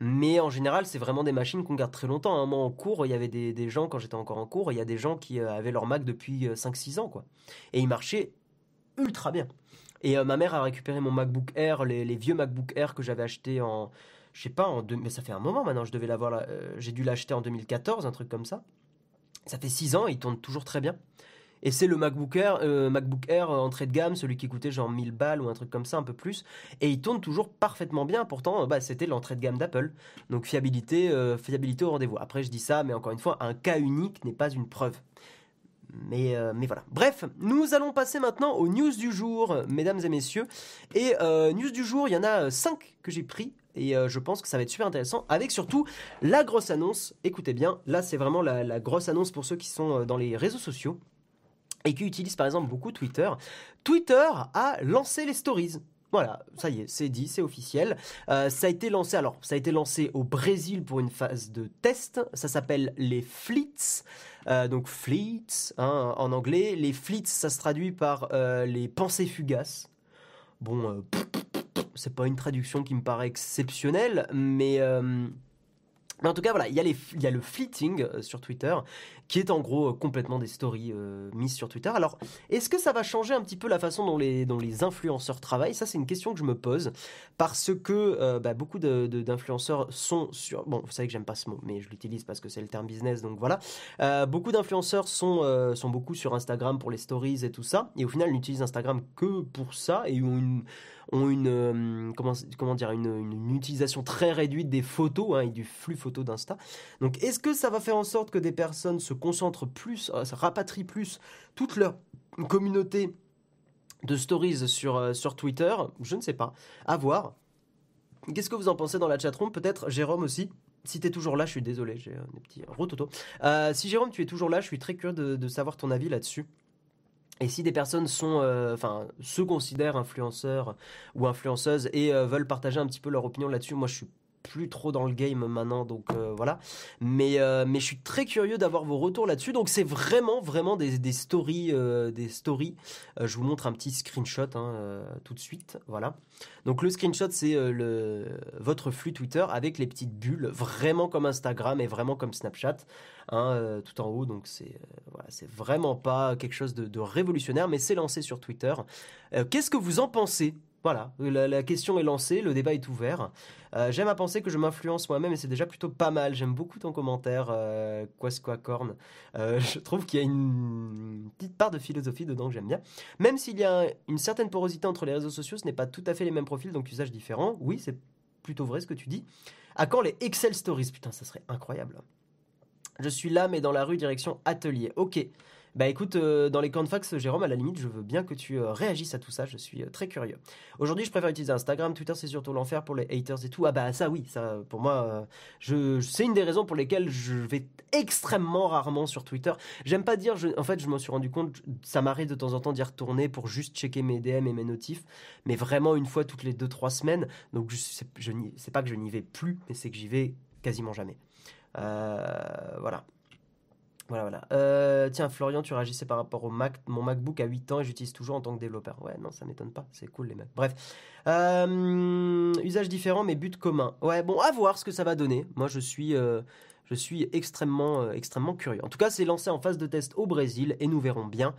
Mais en général, c'est vraiment des machines qu'on garde très longtemps. Hein. Moi, en cours, il y avait des, gens, quand j'étais encore en cours, il y a des gens qui avaient leur Mac depuis 5-6 ans, quoi. Et ils marchaient ultra bien. Et euh, ma mère a récupéré mon MacBook Air, les, vieux MacBook Air que j'avais acheté en, je sais pas, en deux, mais ça fait un moment maintenant. Je devais l'avoir, euh, j'ai dû l'acheter en 2014, un truc comme ça. Ça fait 6 ans, et il tourne toujours très bien. Et c'est le MacBook Air, euh, MacBook Air entrée de gamme, celui qui coûtait genre 1000 balles ou un truc comme ça, un peu plus. Et il tourne toujours parfaitement bien. Pourtant, bah, c'était l'entrée de gamme d'Apple. Donc fiabilité, fiabilité au rendez-vous. Après, je dis ça, mais encore une fois, un cas unique n'est pas une preuve. Mais, euh, mais voilà. Bref, nous allons passer maintenant aux news du jour, mesdames et messieurs. Et euh, news du jour, il y en a 5 que j'ai pris. Et euh, je pense que ça va être super intéressant. Avec surtout la grosse annonce. Écoutez bien, là c'est vraiment la, grosse annonce pour ceux qui sont dans les réseaux sociaux. Et qui utilisent par exemple beaucoup Twitter. Twitter a lancé les stories. Voilà, ça y est, c'est dit, c'est officiel. ça a été lancé, alors, ça a été lancé au Brésil pour une phase de test. Ça s'appelle les Fleets. Euh, donc fleets hein, en anglais. Les fleets, ça se traduit par euh, les pensées fugaces. Bon, euh, c'est pas une traduction qui me paraît exceptionnelle, mais en tout cas, voilà, il y, a le fleeting euh, sur Twitter, qui est en gros euh, complètement des stories euh, mises sur Twitter. Alors, est-ce que ça va changer un petit peu la façon dont les, influenceurs travaillent? Ça, c'est une question que je me pose, parce que bah, beaucoup d'influenceurs sont sur... Bon, vous savez que j'aime pas ce mot, mais je l'utilise parce que c'est le terme business, donc voilà. beaucoup d'influenceurs sont, sont beaucoup sur Instagram pour les stories et tout ça, et au final, n'utilisent Instagram que pour ça, et ont une ont une euh, comment, dire une, utilisation très réduite des photos hein, et du flux photo d'Insta. Donc est-ce que ça va faire en sorte que des personnes se concentrent plus, euh, rapatrient plus toute leur communauté de stories sur, euh, Twitter? Je ne sais pas. À voir. Qu'est-ce que vous en pensez dans la chatroom? Peut-être Jérôme aussi si tu es toujours là, je suis désolé, j'ai des petits rototo. si Jérôme, tu es toujours là, je suis très curieux de savoir ton avis là-dessus. Et si des personnes sont, euh, enfin, se considèrent influenceurs ou influenceuses et euh, veulent partager un petit peu leur opinion là-dessus, moi je suis plus trop dans le game maintenant, donc voilà. Mais, mais je suis très curieux d'avoir vos retours là-dessus. Donc c'est vraiment, vraiment des, stories. des stories. je vous montre un petit screenshot hein, tout de suite. Voilà. Donc le screenshot, c'est le, votre flux Twitter avec les petites bulles, vraiment comme Instagram et vraiment comme Snapchat. Hein, tout en haut. Donc c'est voilà, vraiment pas quelque chose de, de révolutionnaire, mais c'est lancé sur Twitter. Qu'est-ce que vous en pensez voilà, la, question est lancée, le débat est ouvert. Euh, j'aime à penser que je m'influence moi-même et c'est déjà plutôt pas mal. J'aime beaucoup ton commentaire, euh, Corn. Euh, je trouve qu'il y a une petite part de philosophie dedans que j'aime bien. Même s'il y a une certaine porosité entre les réseaux sociaux, ce n'est pas tout à fait les mêmes profils, donc usages différents. Oui, c'est plutôt vrai ce que tu dis. À quand les Excel Stories? Putain, ça serait incroyable. Je suis là, mais dans la rue, direction atelier. Ok. Bah écoute, euh, dans les camps de fax, Jérôme, à la limite, je veux bien que tu euh, réagisses à tout ça, je suis euh, très curieux. Aujourd'hui, je préfère utiliser Instagram, Twitter, c'est surtout l'enfer pour les haters et tout. Ah bah ça oui, ça pour moi, je, c'est une des raisons pour lesquelles je vais extrêmement rarement sur Twitter. J'aime pas dire, en fait, je m'en suis rendu compte, ça m'arrive de temps en temps d'y retourner pour juste checker mes DM et mes notifs, mais vraiment une fois toutes les 2-3 semaines. Donc je, je, c'est pas que je n'y vais plus, mais c'est que j'y vais quasiment jamais. voilà. Voilà, voilà. Euh, tiens, Florian, tu réagissais par rapport au Mac. Mon MacBook a 8 ans et j'utilise toujours en tant que développeur. Ouais, non, ça m'étonne pas. C'est cool, les mecs. Bref. Euh, usage différent, mais but commun. Ouais, bon, à voir ce que ça va donner. Moi, je suis, euh, je suis extrêmement, extrêmement curieux. En tout cas, c'est lancé en phase de test au Brésil et nous verrons bien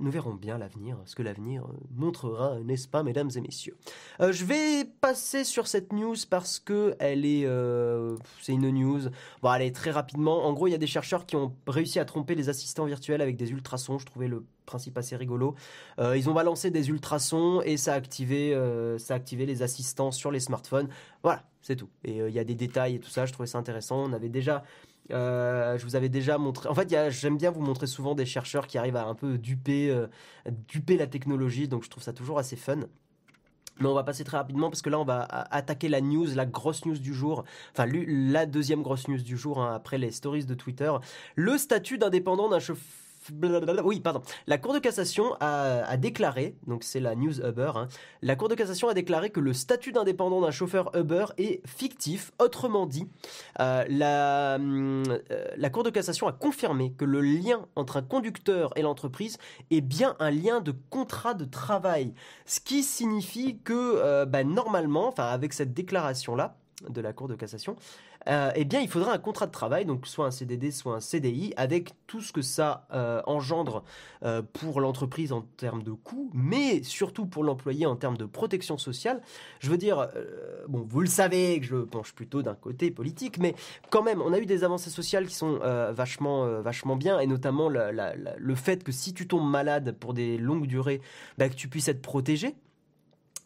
nous verrons bien l'avenir, ce que l'avenir euh, montrera, n'est-ce pas, mesdames et messieurs. Euh, je vais passer sur cette news parce que elle est, euh, c'est une news. Bon, est très rapidement. En gros, il y a des chercheurs qui ont réussi à tromper les assistants virtuels avec des ultrasons. Je trouvais le principe assez rigolo. ils ont balancé des ultrasons et ça ça a activé les assistants sur les smartphones. Voilà, c'est tout. Et il y a des détails et tout ça. Je trouvais ça intéressant. On avait déjà euh, je vous avais déjà montré. En fait, j'aime bien vous montrer souvent des chercheurs qui arrivent à un peu duper, euh, duper la technologie, donc je trouve ça toujours assez fun. Mais on va passer très rapidement parce que là, on va attaquer la news, la grosse news du jour. Enfin, la deuxième grosse news du jour hein, après les stories de Twitter. Le statut d'indépendant d'un chauffeur oui, pardon. La Cour de cassation a, déclaré, donc c'est la news Uber, hein, la Cour de cassation a déclaré que le statut d'indépendant d'un chauffeur Uber est fictif. Autrement dit, euh, la, euh, la Cour de cassation a confirmé que le lien entre un conducteur et l'entreprise est bien un lien de contrat de travail. Ce qui signifie que, euh, bah, normalement, avec cette déclaration-là, de la Cour de cassation, euh, eh bien, il faudra un contrat de travail, donc soit un CDD, soit un CDI, avec tout ce que ça euh, engendre euh, pour l'entreprise en termes de coûts, mais surtout pour l'employé en termes de protection sociale. Je veux dire, bon, vous le savez que je penche plutôt d'un côté politique, mais quand même, on a eu des avancées sociales qui sont vachement, vachement bien, et notamment le fait que si tu tombes malade pour des longues durées, bah, que tu puisses être protégé.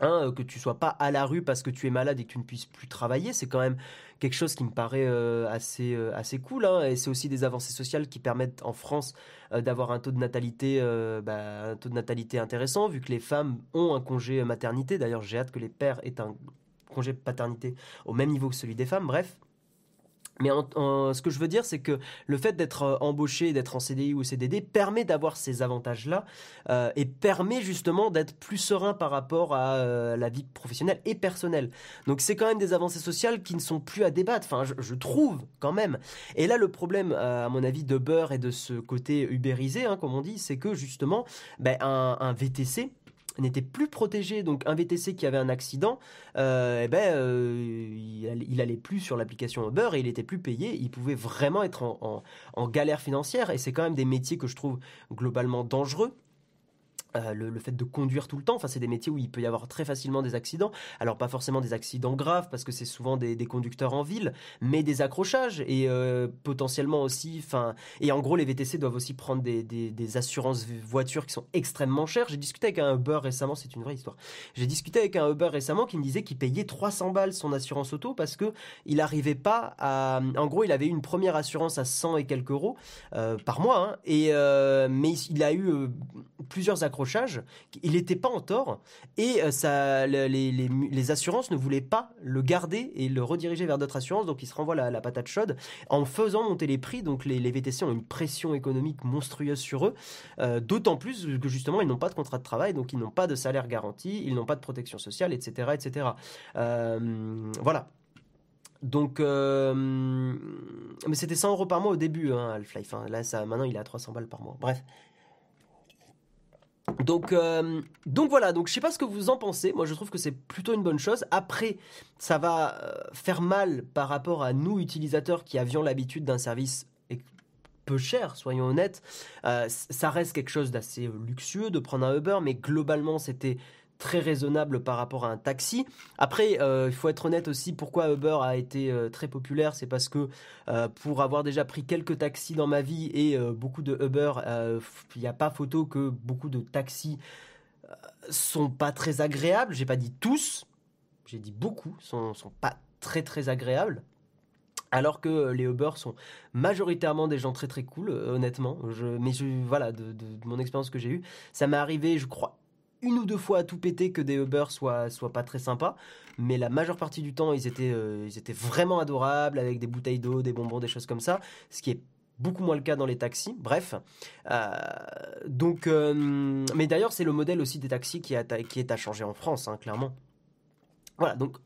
Hein, que tu sois pas à la rue parce que tu es malade et que tu ne puisses plus travailler, c'est quand même quelque chose qui me paraît euh, assez, euh, assez cool. Hein, et c'est aussi des avancées sociales qui permettent en France euh, d'avoir un taux de natalité, bah, un taux de natalité intéressant, vu que les femmes ont un congé maternité. D'ailleurs, j'ai hâte que les pères aient un congé paternité au même niveau que celui des femmes. Bref. Mais ce que je veux dire, c'est que le fait d'être euh, embauché, d'être en CDI ou CDD, permet d'avoir ces avantages-là euh, et permet justement d'être plus serein par rapport à euh, la vie professionnelle et personnelle. Donc c'est quand même des avancées sociales qui ne sont plus à débattre. Enfin, je, trouve quand même. Et là, le problème, à mon avis, de Beurre et de ce côté ubérisé, hein, comme on dit, c'est que justement, ben, un VTC n'était plus protégé. Donc un VTC qui avait un accident, euh, eh ben, euh, il, allait plus sur l'application Uber et il était plus payé. Il pouvait vraiment être en galère financière. Et c'est quand même des métiers que je trouve globalement dangereux. Euh, le, fait de conduire tout le temps, enfin c'est des métiers où il peut y avoir très facilement des accidents. Alors pas forcément des accidents graves parce que c'est souvent des, conducteurs en ville, mais des accrochages et euh, potentiellement aussi, enfin et en gros les VTC doivent aussi prendre des, des, assurances voitures qui sont extrêmement chères. J'ai discuté avec un Uber récemment, c'est une vraie histoire. J'ai discuté avec un Uber récemment qui me disait qu'il payait 300 balles son assurance auto parce que il n'arrivait pas à, en gros il avait eu une première assurance à 100 et quelques euros euh, par mois, hein, et mais il a eu plusieurs accrochages il n'était pas en tort et euh, ça, les, assurances ne voulaient pas le garder et le rediriger vers d'autres assurances, donc il se renvoie la, la patate chaude en faisant monter les prix. Donc les, VTC ont une pression économique monstrueuse sur eux, euh, d'autant plus que justement ils n'ont pas de contrat de travail, donc ils n'ont pas de salaire garanti, ils n'ont pas de protection sociale, etc., etc. Euh, voilà. Donc, mais c'était 100 euros par mois au début, hein, Half-Life. Hein. Là, ça, maintenant, il est à 300 balles par mois. Bref. Donc, euh, donc voilà, donc je sais pas ce que vous en pensez. Moi, je trouve que c'est plutôt une bonne chose. Après, ça va euh, faire mal par rapport à nous utilisateurs qui avions l'habitude d'un service peu cher, soyons honnêtes. ça reste quelque chose d'assez luxueux de prendre un Uber, mais globalement, c'était très raisonnable par rapport à un taxi. Après, euh, il faut être honnête aussi, pourquoi Uber a été euh, très populaire, c'est parce que euh, pour avoir déjà pris quelques taxis dans ma vie et beaucoup de Uber, il n'y a pas photo que beaucoup de taxis sont pas très agréables. J'ai pas dit tous, j'ai dit beaucoup, sont, sont pas très très agréables. Alors que les Uber sont majoritairement des gens très très cool, honnêtement. Je, mais je, voilà, de, de mon expérience que j'ai eue, ça m'est arrivé, je crois, une ou deux fois à tout péter que des Uber soient, soient pas très sympas. Mais la majeure partie du temps, ils étaient, euh, ils étaient vraiment adorables, avec des bouteilles d'eau, des bonbons, des choses comme ça. Ce qui est beaucoup moins le cas dans les taxis. Bref. Euh, donc, euh, mais d'ailleurs, c'est le modèle aussi des taxis qui, a, qui est à changer en France, hein, clairement. Voilà, donc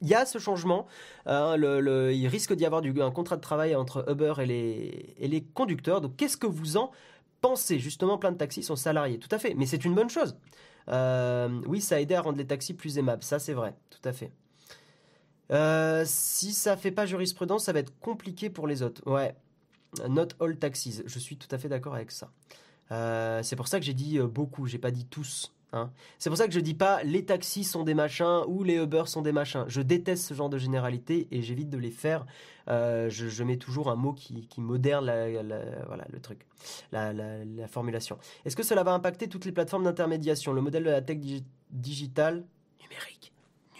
il y a ce changement. Hein, il risque d'y avoir un contrat de travail entre Uber et les, et les conducteurs. Donc, qu'est-ce que vous en penser. Justement, plein de taxis sont salariés. Tout à fait. Mais c'est une bonne chose. Euh, oui, ça a aidé à rendre les taxis plus aimables. Ça, c'est vrai. Tout à fait. Euh, si ça fait pas jurisprudence, ça va être compliqué pour les autres. Ouais. Not all taxis. Je suis tout à fait d'accord avec ça. Euh, c'est pour ça que j'ai dit beaucoup. J'ai pas dit tous. Hein. C'est pour ça que je dis pas les taxis sont des machins ou les Uber sont des machins. Je déteste ce genre de généralité et j'évite de les faire. Euh, je, mets toujours un mot qui, voilà, le truc, la, formulation. Est-ce que cela va impacter toutes les plateformes d'intermédiation? Le modèle de la tech digitale numérique,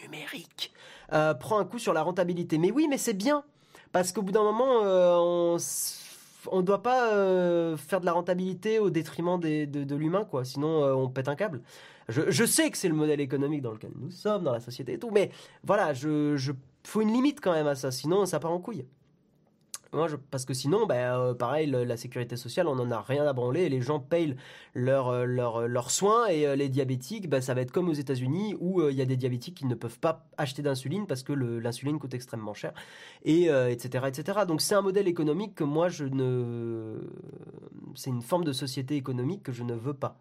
numérique, euh, prend un coup sur la rentabilité. Mais oui, mais c'est bien parce qu'au bout d'un moment, euh, on on ne doit pas euh, faire de la rentabilité au détriment de, l'humain, quoi. Sinon, euh, on pète un câble. Je, sais que c'est le modèle économique dans lequel nous sommes, dans la société et tout, mais voilà, je, je faut une limite quand même à ça. Sinon, ça part en couille parce que sinon, bah, euh, pareil, la sécurité sociale, on n'en a rien à branler. les gens payent leurs euh, leur, soins. Et euh, les diabétiques, bah, ça va être comme aux États-Unis où il y a des diabétiques qui ne peuvent pas acheter d'insuline parce que l'insuline coûte extrêmement cher, et etc., etc. Donc c'est un modèle économique que moi je ne, c'est une forme de société économique que je ne veux pas.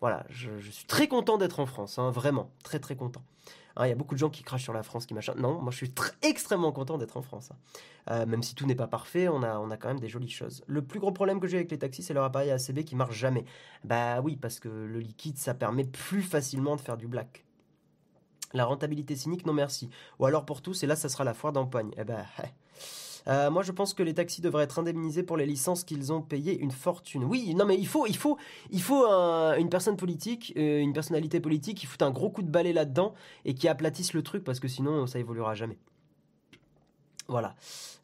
Voilà, je, suis très content d'être en France, hein, vraiment, très très content. Hein, il y a beaucoup de gens qui crachent sur la France, qui machin. Non, moi je suis extrêmement content d'être en France. Hein. Euh, même si tout n'est pas parfait, on a, on a quand même des jolies choses. Le plus gros problème que j'ai avec les taxis, c'est leur appareil ACB qui marche jamais. Bah oui, parce que le liquide, ça permet plus facilement de faire du black. La rentabilité cynique, non merci. Ou alors pour tous, et là, ça sera la foire d'empoigne. Eh ben, Euh, moi, je pense que les taxis devraient être indemnisés pour les licences qu'ils ont payées une fortune. Oui, non, mais il faut, il faut, il faut une personne politique, euh, une personnalité politique qui fout un gros coup de balai là-dedans et qui aplatisse le truc parce que sinon, ça évoluera jamais. Voilà.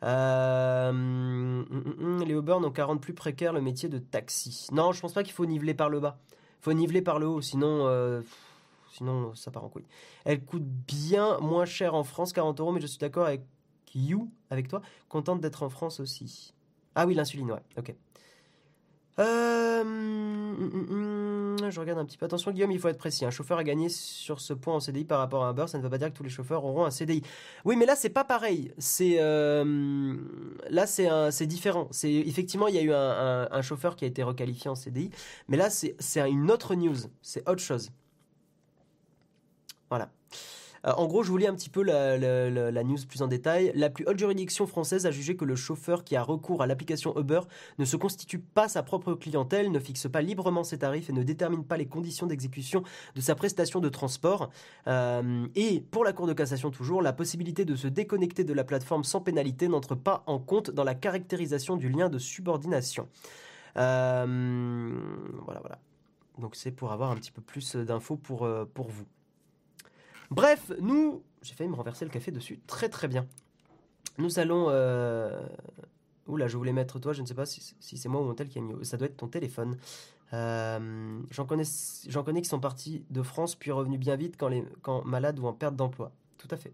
Euh, hum, hum, les n'ont qu'à rendre plus précaire le métier de taxi. Non, je pense pas qu'il faut niveler par le bas. Il faut niveler par le haut, sinon, sinon ça part en couille. Elle coûte bien moins cher en France, 40 euros, mais je suis d'accord avec You avec toi, contente d'être en France aussi. Ah oui, l'insuline, ouais, ok. Euh, hum, hum, hum, je regarde un petit peu. Attention, Guillaume, il faut être précis. Un chauffeur a gagné sur ce point en CDI par rapport à un beurre. Ça ne veut pas dire que tous les chauffeurs auront un CDI. Oui, mais là, c'est pas pareil. C'est euh, là, c'est différent. C'est effectivement, il y a eu un, un, chauffeur qui a été requalifié en CDI, mais là, c'est une autre news. C'est autre chose. Euh, en gros, je vous lis un petit peu la, news plus en détail. La plus haute juridiction française a jugé que le chauffeur qui a recours à l'application Uber ne se constitue pas sa propre clientèle, ne fixe pas librement ses tarifs et ne détermine pas les conditions d'exécution de sa prestation de transport. Euh, et pour la Cour de cassation toujours, la possibilité de se déconnecter de la plateforme sans pénalité n'entre pas en compte dans la caractérisation du lien de subordination. Euh, voilà, voilà. Donc c'est pour avoir un petit peu plus d'infos pour, pour vous. Bref, nous, j'ai failli me renverser le café dessus, très très bien. Nous allons... Euh... Oula, je voulais mettre toi, je ne sais pas si, c'est moi ou mon tel qui a mis... Ça doit être ton téléphone. Euh, j'en connais, connais qui sont partis de France puis revenus bien vite quand, les, quand malades ou en perte d'emploi. Tout à fait.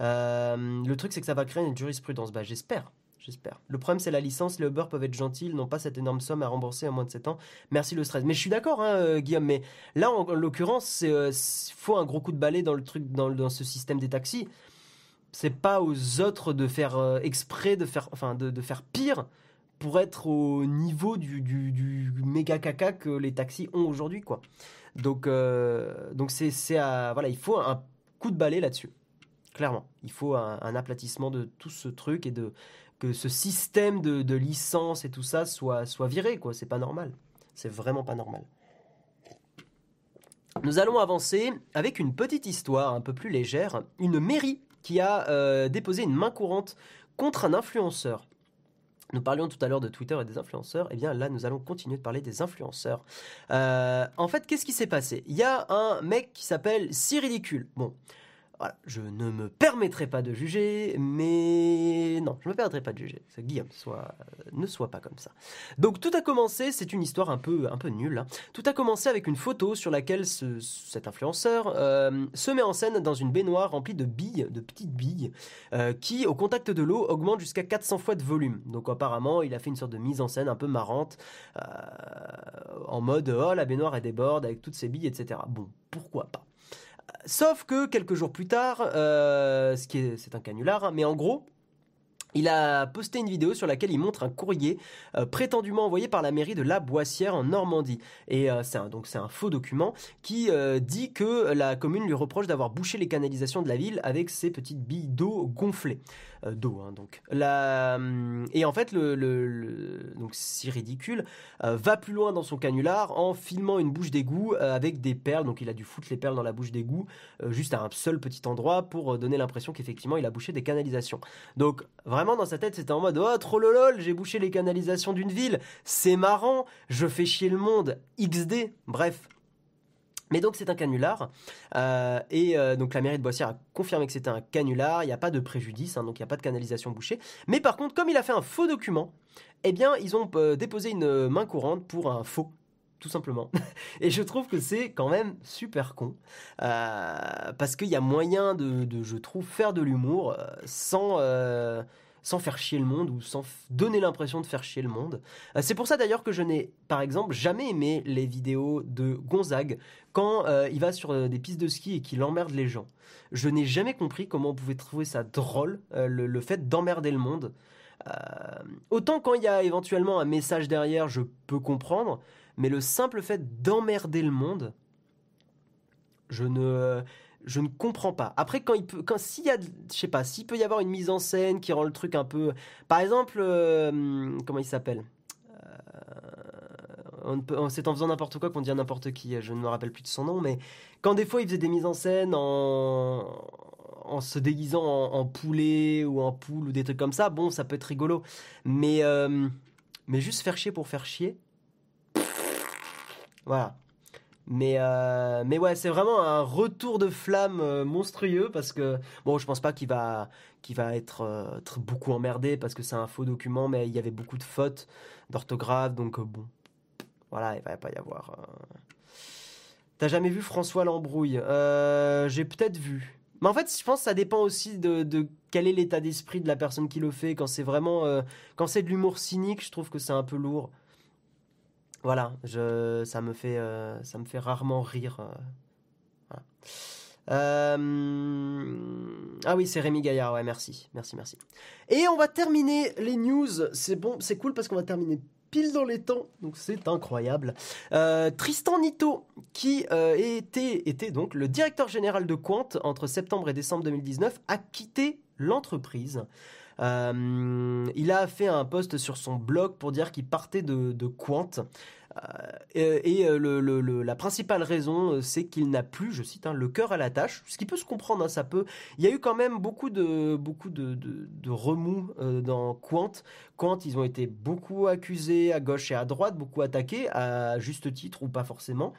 Euh, le truc, c'est que ça va créer une jurisprudence. Bah, j'espère. J'espère. Le problème, c'est la licence. Les Uber peuvent être gentils, ils n'ont pas cette énorme somme à rembourser en moins de 7 ans. Merci le stress. Mais je suis d'accord, hein, euh, Guillaume. Mais là, en, l'occurrence, il euh, faut un gros coup de balai dans le truc, dans, ce système des taxis. C'est pas aux autres de faire euh, exprès, de faire, enfin, de, faire pire pour être au niveau du, méga caca que les taxis ont aujourd'hui, quoi. Donc, donc c'est, voilà, il faut un coup de balai là-dessus. Clairement, il faut un, un aplatissement de tout ce truc et de que ce système de, de licence et tout ça soit, soit viré, quoi. C'est pas normal. C'est vraiment pas normal. Nous allons avancer avec une petite histoire un peu plus légère. Une mairie qui a euh, déposé une main courante contre un influenceur. Nous parlions tout à l'heure de Twitter et des influenceurs. Et bien là, nous allons continuer de parler des influenceurs. Euh, en fait, qu'est-ce qui s'est passé? Il y a un mec qui s'appelle Si Ridicule. Bon, je ne me permettrai pas de juger, mais non, je ne me permettrai pas de juger. Guillaume euh, ne soit pas comme ça. Donc tout a commencé, c'est une histoire un peu, nulle. hein. Tout a commencé avec une photo sur laquelle ce- cet influenceur euh, se met en scène dans une baignoire remplie de billes, de petites billes, euh, qui, au contact de l'eau, augmente jusqu'à 400 fois de volume. Donc apparemment, il a fait une sorte de mise en scène un peu marrante, en mode oh la baignoire elle déborde avec toutes ces billes, etc. Bon, pourquoi pas? Sauf que quelques jours plus tard, euh, c'est un canular, hein, mais en gros, il a posté une vidéo sur laquelle il montre un courrier euh, prétendument envoyé par la mairie de La Boissière en Normandie. Et euh, c'est un, donc c'est un faux document qui dit que la commune lui reproche d'avoir bouché les canalisations de la ville avec ses petites billes d'eau gonflées. Euh, d'eau, hein, donc. La, hum, et en fait, le, donc si ridicule, euh, va plus loin dans son canular en filmant une bouche d'égout euh, avec des perles. Donc il a dû foutre les perles dans la bouche d'égout juste à un seul petit endroit pour donner l'impression qu'effectivement il a bouché des canalisations. Donc vraiment dans sa tête c'était en mode oh trop lolol j'ai bouché les canalisations d'une ville c'est marrant je fais chier le monde XD bref. Mais donc c'est un canular euh, et euh, donc la mairie de Boissière a confirmé que c'était un canular. Il n'y a pas de préjudice hein, donc il n'y a pas de canalisation bouchée. Mais par contre comme il a fait un faux document, eh bien ils ont euh, déposé une main courante pour un faux tout simplement. Et je trouve que c'est quand même super con. Parce qu'il y a moyen de, je trouve, faire de l'humour sans, sans faire chier le monde ou sans donner l'impression de faire chier le monde. Euh, c'est pour ça d'ailleurs que je n'ai, par exemple, jamais aimé les vidéos de Gonzague quand euh, il va sur euh, des pistes de ski et qu'il emmerde les gens. Je n'ai jamais compris comment on pouvait trouver ça drôle, le, fait d'emmerder le monde. Autant quand il y a éventuellement un message derrière, je peux comprendre, mais le simple fait d'emmerder le monde, je ne, je ne comprends pas. Après, quand il peut, quand s'il y a, je sais pas, s'il peut y avoir une mise en scène qui rend le truc un peu, par exemple, euh, comment il s'appelle? Euh, C'est en faisant n'importe quoi qu'on dit à n'importe qui. Je ne me rappelle plus de son nom, mais quand des fois il faisait des mises en scène en en se déguisant en, en poulet ou en poule ou des trucs comme ça, bon, ça peut être rigolo. Mais, euh, mais juste faire chier pour faire chier, voilà. Mais, euh, mais ouais, c'est vraiment un retour de flamme euh, monstrueux parce que, bon, je pense pas qu'il va, va être euh, tr- beaucoup emmerdé parce que c'est un faux document, mais il y avait beaucoup de fautes d'orthographe, donc bon, voilà, il va pas y avoir. T'as jamais vu François Lambrouille? J'ai peut-être vu. Mais en fait, je pense que ça dépend aussi de, de quel est l'état d'esprit de la personne qui le fait. Quand c'est vraiment, quand c'est de l'humour cynique, je trouve que c'est un peu lourd. Voilà, je, ça me fait, euh, rarement rire. euh. Euh, ah oui, c'est Rémi Gaillard. Ouais, merci, merci, merci. Et on va terminer les news. C'est bon, c'est cool parce qu'on va terminer pile dans les temps, donc c'est incroyable. Tristan Nito, qui était, donc le directeur général de Quant entre septembre et décembre 2019, a quitté l'entreprise. Il a fait un post sur son blog pour dire qu'il partait de, de Quant. Euh, et euh, la principale raison, euh, c'est qu'il n'a plus, je cite, hein, le cœur à la tâche, ce qui peut se comprendre, hein, ça peut. Il y a eu quand même beaucoup de, beaucoup de, remous dans Quant. Quant, ils ont été beaucoup accusés à gauche et à droite, beaucoup attaqués, à juste titre ou pas forcément.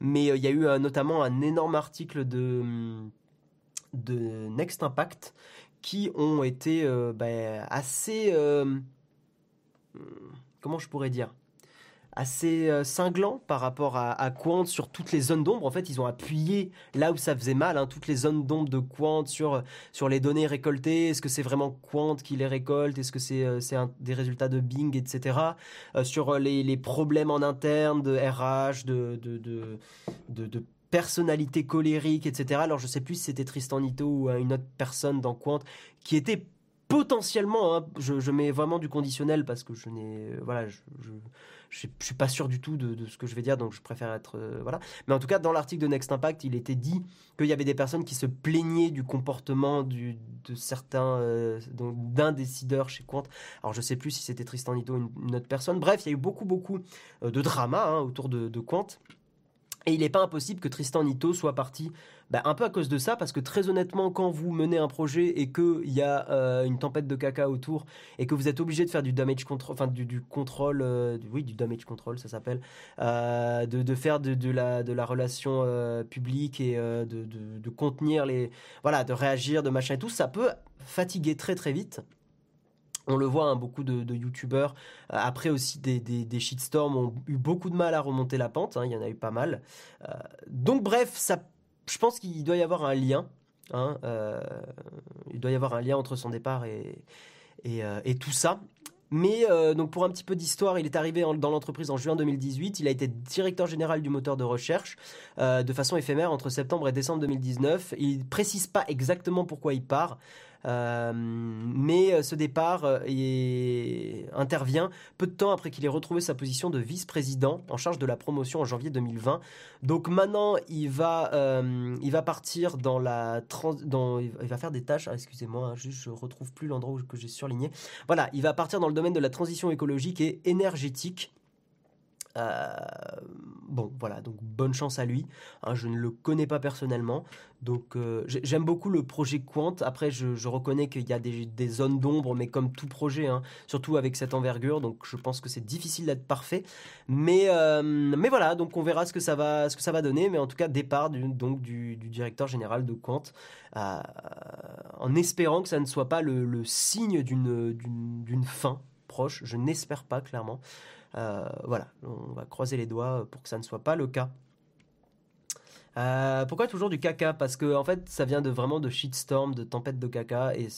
Mais il y a eu notamment un énorme article de, hum, de Next Impact qui ont été ben, assez... hum, comment je pourrais dire? Assez euh, cinglant par rapport à, Quant sur toutes les zones d'ombre. En fait, ils ont appuyé là où ça faisait mal, hein, toutes les zones d'ombre de Quant sur, sur les données récoltées. Est-ce que c'est vraiment Quant qui les récolte? Est-ce que c'est euh, c'est des résultats de Bing, etc. Euh, sur les, les problèmes en interne de RH, de, de, de, de, de personnalité colérique, etc. Alors je sais plus si c'était Tristan Nito ou une autre personne dans Quant qui était potentiellement, hein, je, mets vraiment du conditionnel parce que je n'ai, voilà, je, suis pas sûr du tout de, ce que je vais dire, donc je préfère être, euh, voilà. Mais en tout cas, dans l'article de Next Impact, il était dit qu'il y avait des personnes qui se plaignaient du comportement de certains, euh, d'un décideur chez Quant. Alors je sais plus si c'était Tristan Nito ou une, autre personne. Bref, il y a eu beaucoup, beaucoup euh, de drama hein, autour de, de Quant. Et il n'est pas impossible que Tristan Nito soit parti bah, un peu à cause de ça, parce que très honnêtement, quand vous menez un projet et qu'il y a euh, une tempête de caca autour et que vous êtes obligé de faire du damage control, enfin du, du contrôle, euh, oui, du damage control, ça s'appelle, euh, de, de, faire de, la, de la relation publique et de, de, contenir les. Voilà, de réagir, de machin et tout, ça peut fatiguer très très vite. On le voit, hein, beaucoup de, de youtubeurs, après aussi des, des, des, shitstorms, ont eu beaucoup de mal à remonter la pente, hein, il y en a eu pas mal. donc bref, ça je pense qu'il doit y avoir un lien. Hein, euh, il doit y avoir un lien entre son départ et, euh, tout ça. Mais euh, donc pour un petit peu d'histoire, il est arrivé dans l'entreprise en juin 2018. Il a été directeur général du moteur de recherche de façon éphémère entre septembre et décembre 2019. Il précise pas exactement pourquoi il part. Euh, mais euh, ce départ euh, intervient peu de temps après qu'il ait retrouvé sa position de vice-président en charge de la promotion en janvier 2020. Donc maintenant, il va, partir dans la dans, il va faire des tâches. Ah, excusez-moi, hein, je retrouve plus l'endroit que j'ai surligné. Voilà, il va partir dans le domaine de la transition écologique et énergétique. Euh, bon, voilà, donc bonne chance à lui. Hein, je ne le connais pas personnellement, donc euh, j'aime beaucoup le projet Quant. Après, je, reconnais qu'il y a des, zones d'ombre, mais comme tout projet, hein, surtout avec cette envergure, donc je pense que c'est difficile d'être parfait. Mais, euh, mais voilà, donc on verra ce que ça va, ce que ça va donner. Mais en tout cas, départ du, donc du, directeur général de Quant, en espérant que ça ne soit pas le, le signe d'une fin proche. Je n'espère pas clairement. Euh, voilà, on va croiser les doigts pour que ça ne soit pas le cas. Euh, pourquoi toujours du caca? Parce que en fait, ça vient de vraiment de shitstorm, de tempête de caca, et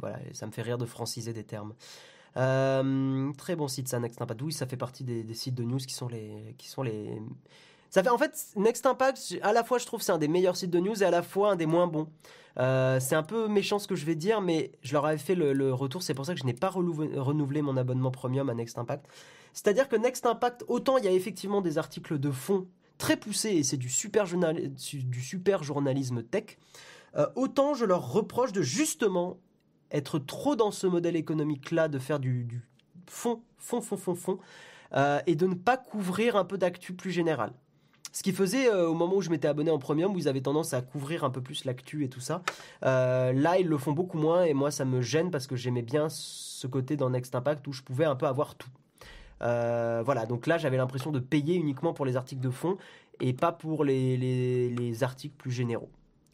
voilà, ça me fait rire de franciser des termes. Euh, très bon site ça, Next Impact. Oui, ça fait partie des, sites de news qui sont les, qui sont les. Ça fait en fait Next Impact. À la fois, je trouve c'est un des meilleurs sites de news et à la fois un des moins bons. c'est un peu méchant ce que je vais dire, mais je leur avais fait le retour. C'est pour ça que je n'ai pas renouvelé mon abonnement premium à Next Impact. C'est-à-dire que Next Impact, autant il y a effectivement des articles de fond très poussés et c'est du super, du super journalisme tech, euh, autant je leur reproche de justement être trop dans ce modèle économique-là, de faire du, fond, fond, fond, fond, fond, euh, et de ne pas couvrir un peu d'actu plus général. Ce qui faisait euh, au moment où je m'étais abonné en premium, où ils avaient tendance à couvrir un peu plus l'actu et tout ça. là, ils le font beaucoup moins et moi, ça me gêne parce que j'aimais bien ce côté dans Next Impact où je pouvais un peu avoir tout. Euh, voilà, donc là j'avais l'impression de payer uniquement pour les articles de fond et pas pour les, les, articles plus généraux.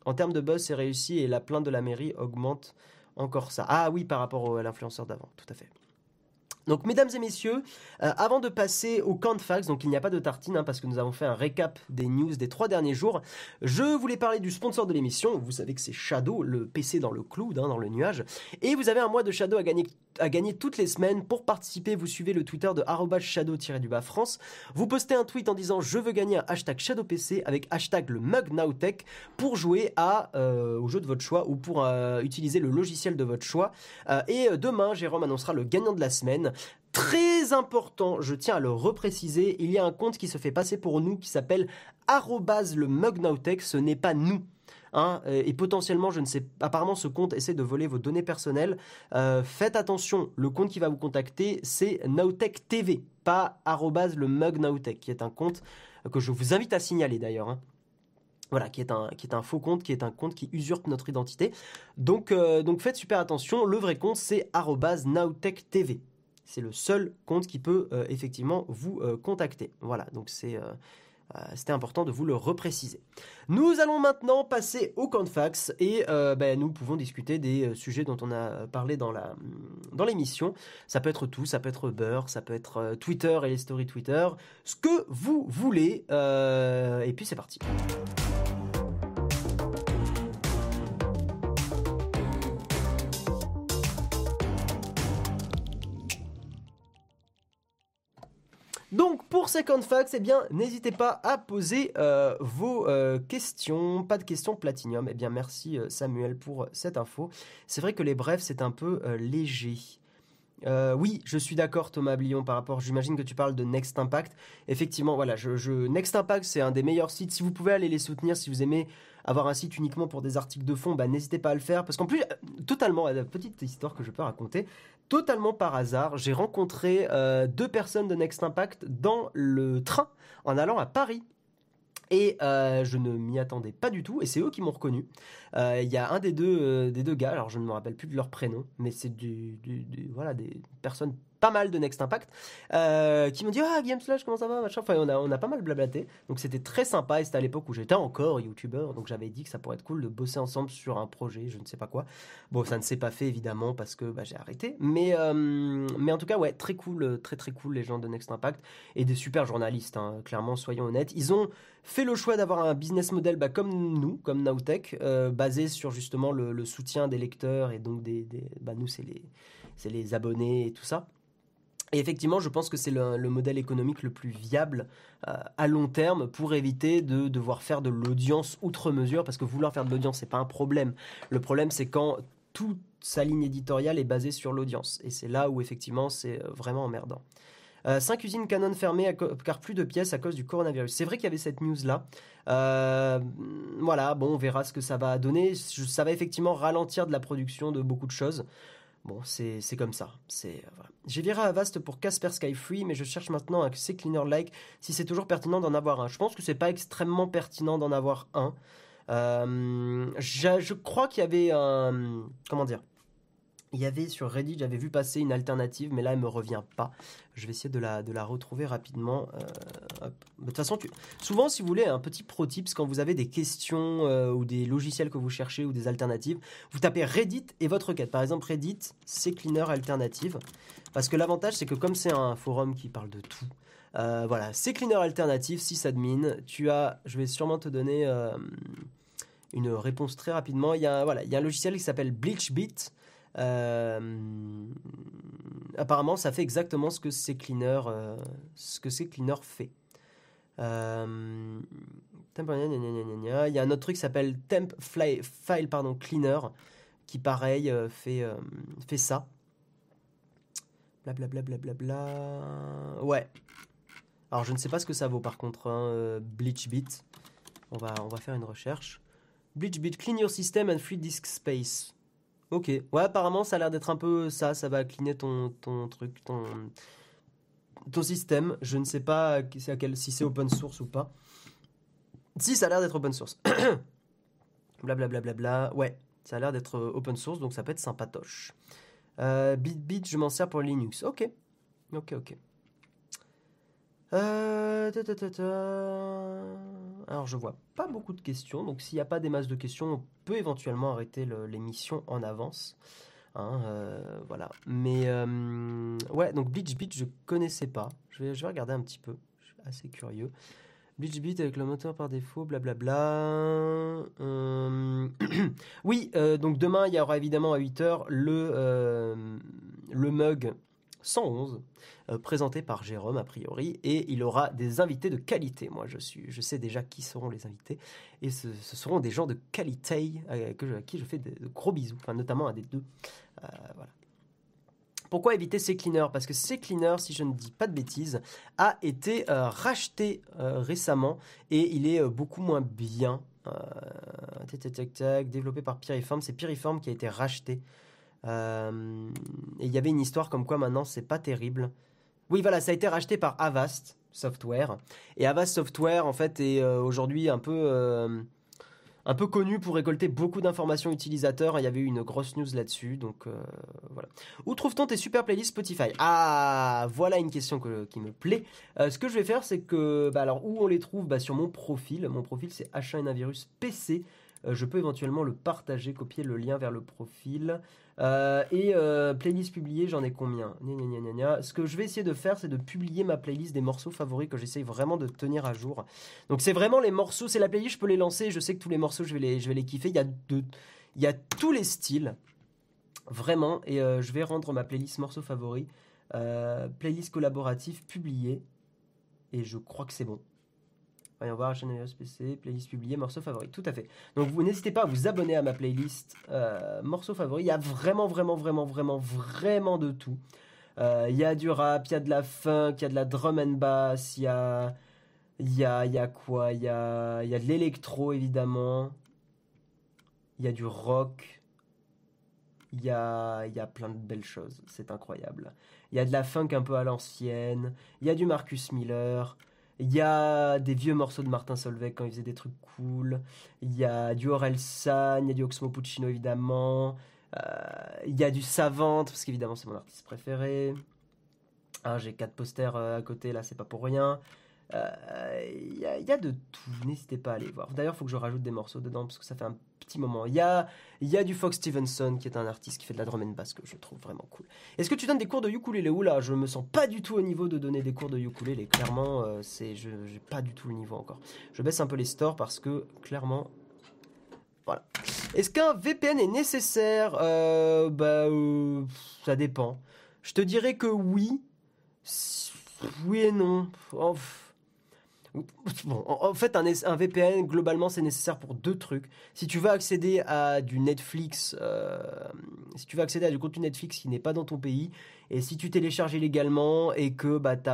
En termes de buzz, c'est réussi et la plainte de la mairie augmente encore ça. Ah oui, par rapport à l'influenceur d'avant, tout à fait. Donc, mesdames et messieurs, euh, avant de passer au camp de fax, donc il n'y a pas de tartine hein, parce que nous avons fait un récap des news des trois derniers jours, je voulais parler du sponsor de l'émission. Vous savez que c'est Shadow, le PC dans le cloud, hein, dans le nuage. Et vous avez un mois de Shadow à gagner, à gagner toutes les semaines. Pour participer, vous suivez le Twitter de shadow-du-bas France. Vous postez un tweet en disant je veux gagner un hashtag ShadowPC avec hashtag le mug Nowtech pour jouer euh, au jeu de votre choix ou pour euh, utiliser le logiciel de votre choix. et demain, Jérôme annoncera le gagnant de la semaine. Très important, je tiens à le repréciser, il y a un compte qui se fait passer pour nous qui s'appelle le Mugnautech, ce n'est pas nous. Hein, et potentiellement, je ne sais, apparemment, ce compte essaie de voler vos données personnelles. Euh, faites attention, le compte qui va vous contacter, c'est Nowtech TV, pas le mug qui est un compte que je vous invite à signaler d'ailleurs. Hein. Voilà, qui est, un, faux compte, qui est un compte qui usurpe notre identité. Donc, euh, donc faites super attention, le vrai compte c'est Nowtech TV. C'est le seul compte qui peut euh, effectivement vous euh, contacter. Voilà, donc c'est euh, c'était important de vous le repréciser. Nous allons maintenant passer au camp de fax et ben, nous pouvons discuter des sujets dont on a parlé dans la dans l'émission. Ça peut être tout, ça peut être beurre, ça peut être Twitter et les stories Twitter, ce que vous voulez. et puis c'est parti. Pour Second Facts, eh bien n'hésitez pas à poser euh, vos euh, questions. Pas de questions Platinium. Eh bien merci euh, Samuel pour cette info. C'est vrai que les brefs c'est un peu léger. oui, je suis d'accord Thomas Blion par rapport, j'imagine que tu parles de Next Impact. Effectivement, voilà, je, Next Impact c'est un des meilleurs sites. Si vous pouvez aller les soutenir, si vous aimez avoir un site uniquement pour des articles de fond, bah, n'hésitez pas à le faire. Parce qu'en plus, totalement, petite histoire que je peux raconter, totalement par hasard, j'ai rencontré euh, deux personnes de Next Impact dans le train en allant à Paris. Et euh, je ne m'y attendais pas du tout, et c'est eux qui m'ont reconnu. Euh, il y a un des deux, des gars, alors je ne me rappelle plus de leur prénom, mais c'est voilà, des personnes pas mal de Next Impact, euh, qui m'ont dit Ah, Game Slash, comment ça va Enfin, on a, on a pas mal blablaté. Donc, c'était très sympa. Et c'était à l'époque où j'étais encore youtubeur. Donc, j'avais dit que ça pourrait être cool de bosser ensemble sur un projet, je ne sais pas quoi. Bon, ça ne s'est pas fait évidemment parce que bah, j'ai arrêté. Mais, euh, mais en tout cas, ouais, très cool, très très cool les gens de Next Impact. Et des super journalistes, hein, clairement, soyons honnêtes. Ils ont fait le choix d'avoir un business model bah, comme nous, comme Nowtech, euh, basé sur justement le, soutien des lecteurs et donc des. bah, nous, c'est les, les abonnés et tout ça. Et effectivement, je pense que c'est le, modèle économique le plus viable euh, à long terme pour éviter de devoir faire de l'audience outre mesure, parce que vouloir faire de l'audience, c'est pas un problème. Le problème, c'est quand toute sa ligne éditoriale est basée sur l'audience. Et c'est là où effectivement, c'est euh, vraiment emmerdant. Euh, cinq usines Canon fermées car plus de pièces à cause du coronavirus. C'est vrai qu'il y avait cette news là. voilà, bon, on verra ce que ça va donner. Ça va effectivement ralentir de la production de beaucoup de choses. Bon, c'est comme ça. Voilà. J'ai viré Avast pour Casper Sky Free, mais je cherche maintenant un C-Cleaner like si c'est toujours pertinent d'en avoir un. Je pense que c'est pas extrêmement pertinent d'en avoir un. Euh, je crois qu'il y avait un comment dire il y avait sur Reddit, j'avais vu passer une alternative, mais là, elle me revient pas. Je vais essayer de la, de la retrouver rapidement. Euh, de toute façon, souvent, si vous voulez, un petit pro tips, quand vous avez des questions euh, ou des logiciels que vous cherchez ou des alternatives, vous tapez Reddit et votre requête. Par exemple, Reddit, c'est Cleaner Alternative. Parce que l'avantage, c'est que comme c'est un forum qui parle de tout, euh, voilà, c'est Cleaner Alternative, sysadmin. Tu as, je vais sûrement te donner une réponse très rapidement. Il y a, voilà, il y a un logiciel qui s'appelle BleachBit. Euh, apparemment, ça fait exactement ce que c'est Cleaner, euh, ce que c'est Cleaner fait. Euh, il y a un autre truc qui s'appelle Temp File Cleaner qui pareil fait, fait ça. Blablabla. Bla, bla, bla, Ouais. Alors je ne sais pas ce que ça vaut par contre, hein, BleachBit. On va, on va faire une recherche. BleachBit, clean your system and free disk space. Ok. Ouais, apparemment, ça a l'air d'être un peu ça. Ça va cligner ton, ton truc, ton, ton système. Je ne sais pas si c'est open source ou pas. Si, ça a l'air d'être open source. Blablabla. Bla, bla, bla, Ouais, ça a l'air d'être euh, open source, donc ça peut être sympatoche. Euh, BitBit, je m'en sers pour Linux. Ok. Ok, ok. Euh, Alors je vois pas beaucoup de questions, donc s'il n'y a pas des masses de questions, on peut éventuellement arrêter l'émission en avance. Hein, euh, voilà. Mais euh, ouais, donc Bleach Beat, je connaissais pas. Je vais, je vais regarder un petit peu. Je suis assez curieux. Bleach Beat avec le moteur par défaut, blablabla. oui, donc demain, il y aura évidemment à 8h le, le mug 111, euh, présenté par Jérôme a priori, et il aura des invités de qualité. Moi, je, suis, je sais déjà qui seront les invités, et ce, seront des gens de qualité euh, à qui je fais de, gros bisous, enfin, notamment un des deux. Euh, voilà. Pourquoi éviter C-Cleaner Parce que C-Cleaner, si je ne dis pas de bêtises, a été racheté récemment et il est beaucoup moins bien. développé par Piriform. C'est Piriform qui a été racheté euh, et il y avait une histoire comme quoi maintenant c'est pas terrible. Oui, voilà, ça a été racheté par Avast Software. Et Avast Software, en fait, est euh, aujourd'hui un peu, euh, un peu connu pour récolter beaucoup d'informations utilisateurs. Il y avait eu une grosse news là-dessus. Donc voilà. Où trouve-t-on tes super playlists Spotify? Ah, voilà une question qui me plaît. ce que je vais faire, c'est que. Bah, alors, où on les trouve? Bah, Sur mon profil. Mon profil, c'est H1N1virus PC. Je peux éventuellement le partager, copier le lien vers le profil. Euh, et euh, playlist publiée, j'en ai combien? Ce que je vais essayer de faire, c'est de publier ma playlist des morceaux favoris que j'essaye vraiment de tenir à jour. Donc c'est vraiment les morceaux, c'est la playlist, je peux les lancer, je sais que tous les morceaux, je vais les, je vais les kiffer. Il y, a de, il y a tous les styles, vraiment, et euh, je vais rendre ma playlist morceaux favoris. playlist collaborative publiée. Et je crois que c'est bon. Voyons voir, chaîne PC, playlist publiée, morceaux favoris. Tout à fait. Donc n'hésitez pas à vous abonner à ma playlist euh, morceaux favoris. Il y a vraiment, vraiment, vraiment, vraiment, vraiment de tout. Euh, il y a du rap, il y a de la funk, il y a de la drum and bass, il y a, il y a, il y a quoi Il y a, il y a de l'électro évidemment. Il y a du rock. Il y a, il y a plein de belles choses. C'est incroyable. Il y a de la funk un peu à l'ancienne. Il y a du Marcus Miller. Il y a des vieux morceaux de Martin Solveig quand il faisait des trucs cool. Il y a du Aurel San, il y a du Oxmo Puccino évidemment. Euh, il y a du Savante, parce qu'évidemment c'est mon artiste préféré. Ah, J'ai quatre posters euh, à côté, là c'est pas pour rien. Euh, il y, a de tout, n'hésitez pas à aller voir. D'ailleurs, il faut que je rajoute des morceaux dedans parce que ça fait un petit moment. Il y a, du Fox Stevenson qui est un artiste qui fait de la drum and bass que je trouve vraiment cool. Est-ce que tu donnes des cours de ukulélé? Oula, je me sens pas du tout au niveau de donner des cours de ukulélé. Clairement, euh, je n'ai pas du tout le niveau encore. Je baisse un peu les stores parce que clairement, voilà. Est-ce qu'un VPN est nécessaire? Euh, Bah, ça dépend. Je te dirais que oui. Oui et non. Oh, En fait, un, VPN, globalement, c'est nécessaire pour deux trucs. Si tu veux accéder à du Netflix, euh, si tu veux accéder à du contenu Netflix qui n'est pas dans ton pays, et si tu télécharges illégalement et que bah, tu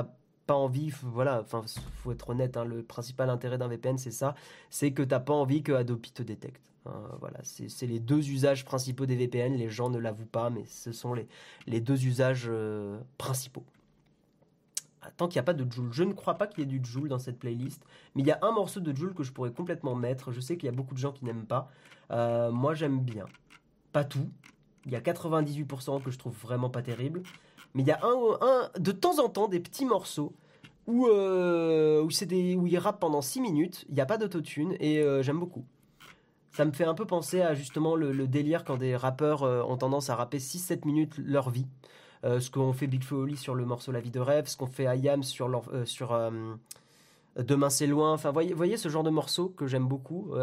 pas envie, voilà, enfin, faut être honnête, hein, le principal intérêt d'un VPN, c'est ça, c'est que tu n'as pas envie que Adobe te détecte. Hein, voilà, c'est les deux usages principaux des VPN. Les gens ne l'avouent pas, mais ce sont les, les deux usages euh, principaux tant qu'il n'y a pas de Joule. Je ne crois pas qu'il y ait du Joule dans cette playlist, mais il y a un morceau de Joule que je pourrais complètement mettre. Je sais qu'il y a beaucoup de gens qui n'aiment pas. Euh, moi, j'aime bien. Pas tout. Il y a 98% que je trouve vraiment pas terrible. Mais il y a un, un de temps en temps des petits morceaux où, euh, où, des, où il pendant 6 minutes. Il n'y a pas d'autotune et euh, j'aime beaucoup. Ça me fait un peu penser à justement le, le délire quand des rappeurs ont tendance à rapper 6-7 minutes leur vie. Euh, ce qu'ont fait Big Flo sur le morceau La vie de rêve, ce qu'on fait IAM sur, euh, sur euh, Demain c'est loin. Enfin, voyez, voyez ce genre de morceau que j'aime beaucoup.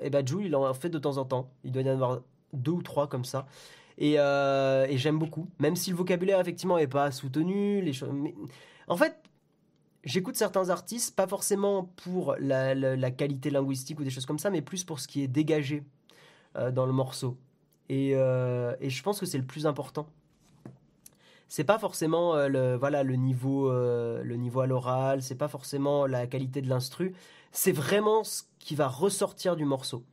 et ben Jules, il en fait de temps en temps. Il doit y en avoir deux ou trois comme ça. Et, j'aime beaucoup. Même si le vocabulaire, effectivement, n'est pas soutenu. Les choses... En fait, j'écoute certains artistes, pas forcément pour la, la, qualité linguistique ou des choses comme ça, mais plus pour ce qui est dégagé dans le morceau. Et, et je pense que c'est le plus important c'est pas forcément euh, le voilà le niveau euh, le niveau à l'oral, c'est pas forcément la qualité de l'instru, c'est vraiment ce qui va ressortir du morceau.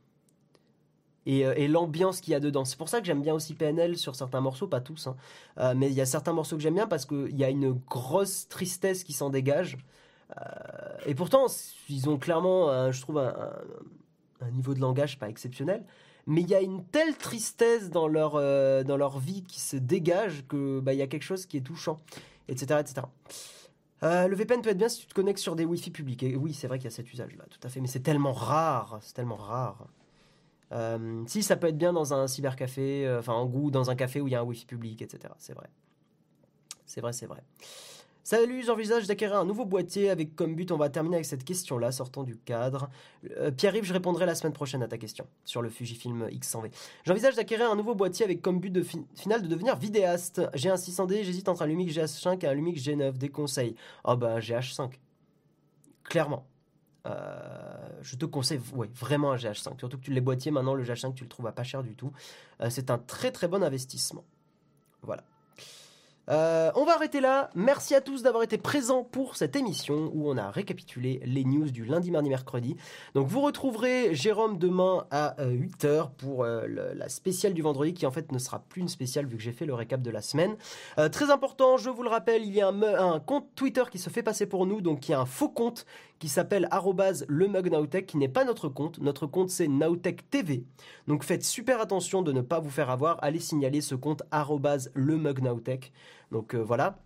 Et, euh, l'ambiance qu'il y a dedans. C'est pour ça que j'aime bien aussi PNL sur certains morceaux, pas tous, hein. mais il y a certains morceaux que j'aime bien parce qu'il y a une grosse tristesse qui s'en dégage. et pourtant, ils ont clairement, je trouve, un, niveau de langage pas exceptionnel mais il y a une telle tristesse dans leur, euh, dans leur vie qui se dégage que bah, il y a quelque chose qui est touchant, etc. etc. Euh, le VPN peut être bien si tu te connectes sur des Wi-Fi publics. Oui, c'est vrai qu'il y a cet usage-là, tout à fait. Mais c'est tellement rare, c'est tellement rare. Euh, si, ça peut être bien dans un cybercafé, enfin en goût, dans un café où il y a un Wi-Fi public, etc. C'est vrai. C'est vrai, c'est vrai. Salut, j'envisage d'acquérir un nouveau boîtier avec comme but, on va terminer avec cette question-là, sortant du cadre. Euh, Pierre-Yves, je répondrai la semaine prochaine à ta question sur le Fujifilm X100V. J'envisage d'acquérir un nouveau boîtier avec comme but final de devenir vidéaste. J'ai un 600D, j'hésite entre un Lumix GH5 et un Lumix G9. Des conseils? Oh bah GH5. Clairement. Euh, je te conseille ouais, vraiment un GH5. Surtout que tu les boîtiers, maintenant le GH5 tu le trouves pas cher du tout. Euh, c'est un très très bon investissement. Voilà. Euh, on va arrêter là. Merci à tous d'avoir été présents pour cette émission où on a récapitulé les news du lundi, mardi, mercredi. Donc vous retrouverez Jérôme demain à 8h euh, pour euh, la spéciale du vendredi qui en fait ne sera plus une spéciale vu que j'ai fait le récap de la semaine. très important, je vous le rappelle, il y a un, un, compte Twitter qui se fait passer pour nous, donc il y a un faux compte qui s'appelle le qui n'est pas notre compte. Notre compte c'est Nowtech TV. Donc faites super attention de ne pas vous faire avoir. Allez signaler ce compte le Donc euh, voilà.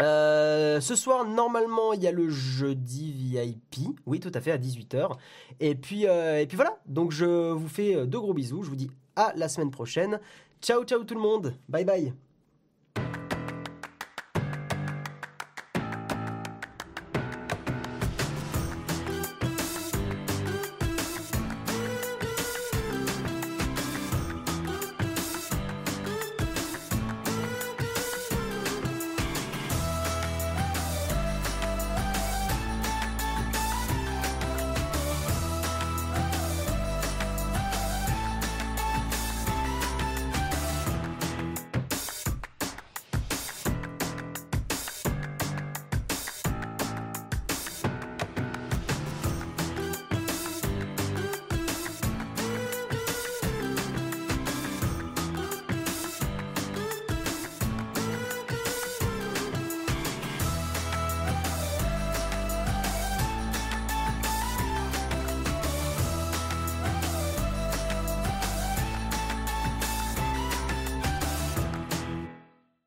Euh, ce soir, normalement, il y a le jeudi VIP. Oui, tout à fait, à 18h. Et puis, euh, et puis voilà. Donc, je vous fais de gros bisous. Je vous dis à la semaine prochaine. Ciao, ciao tout le monde. Bye bye.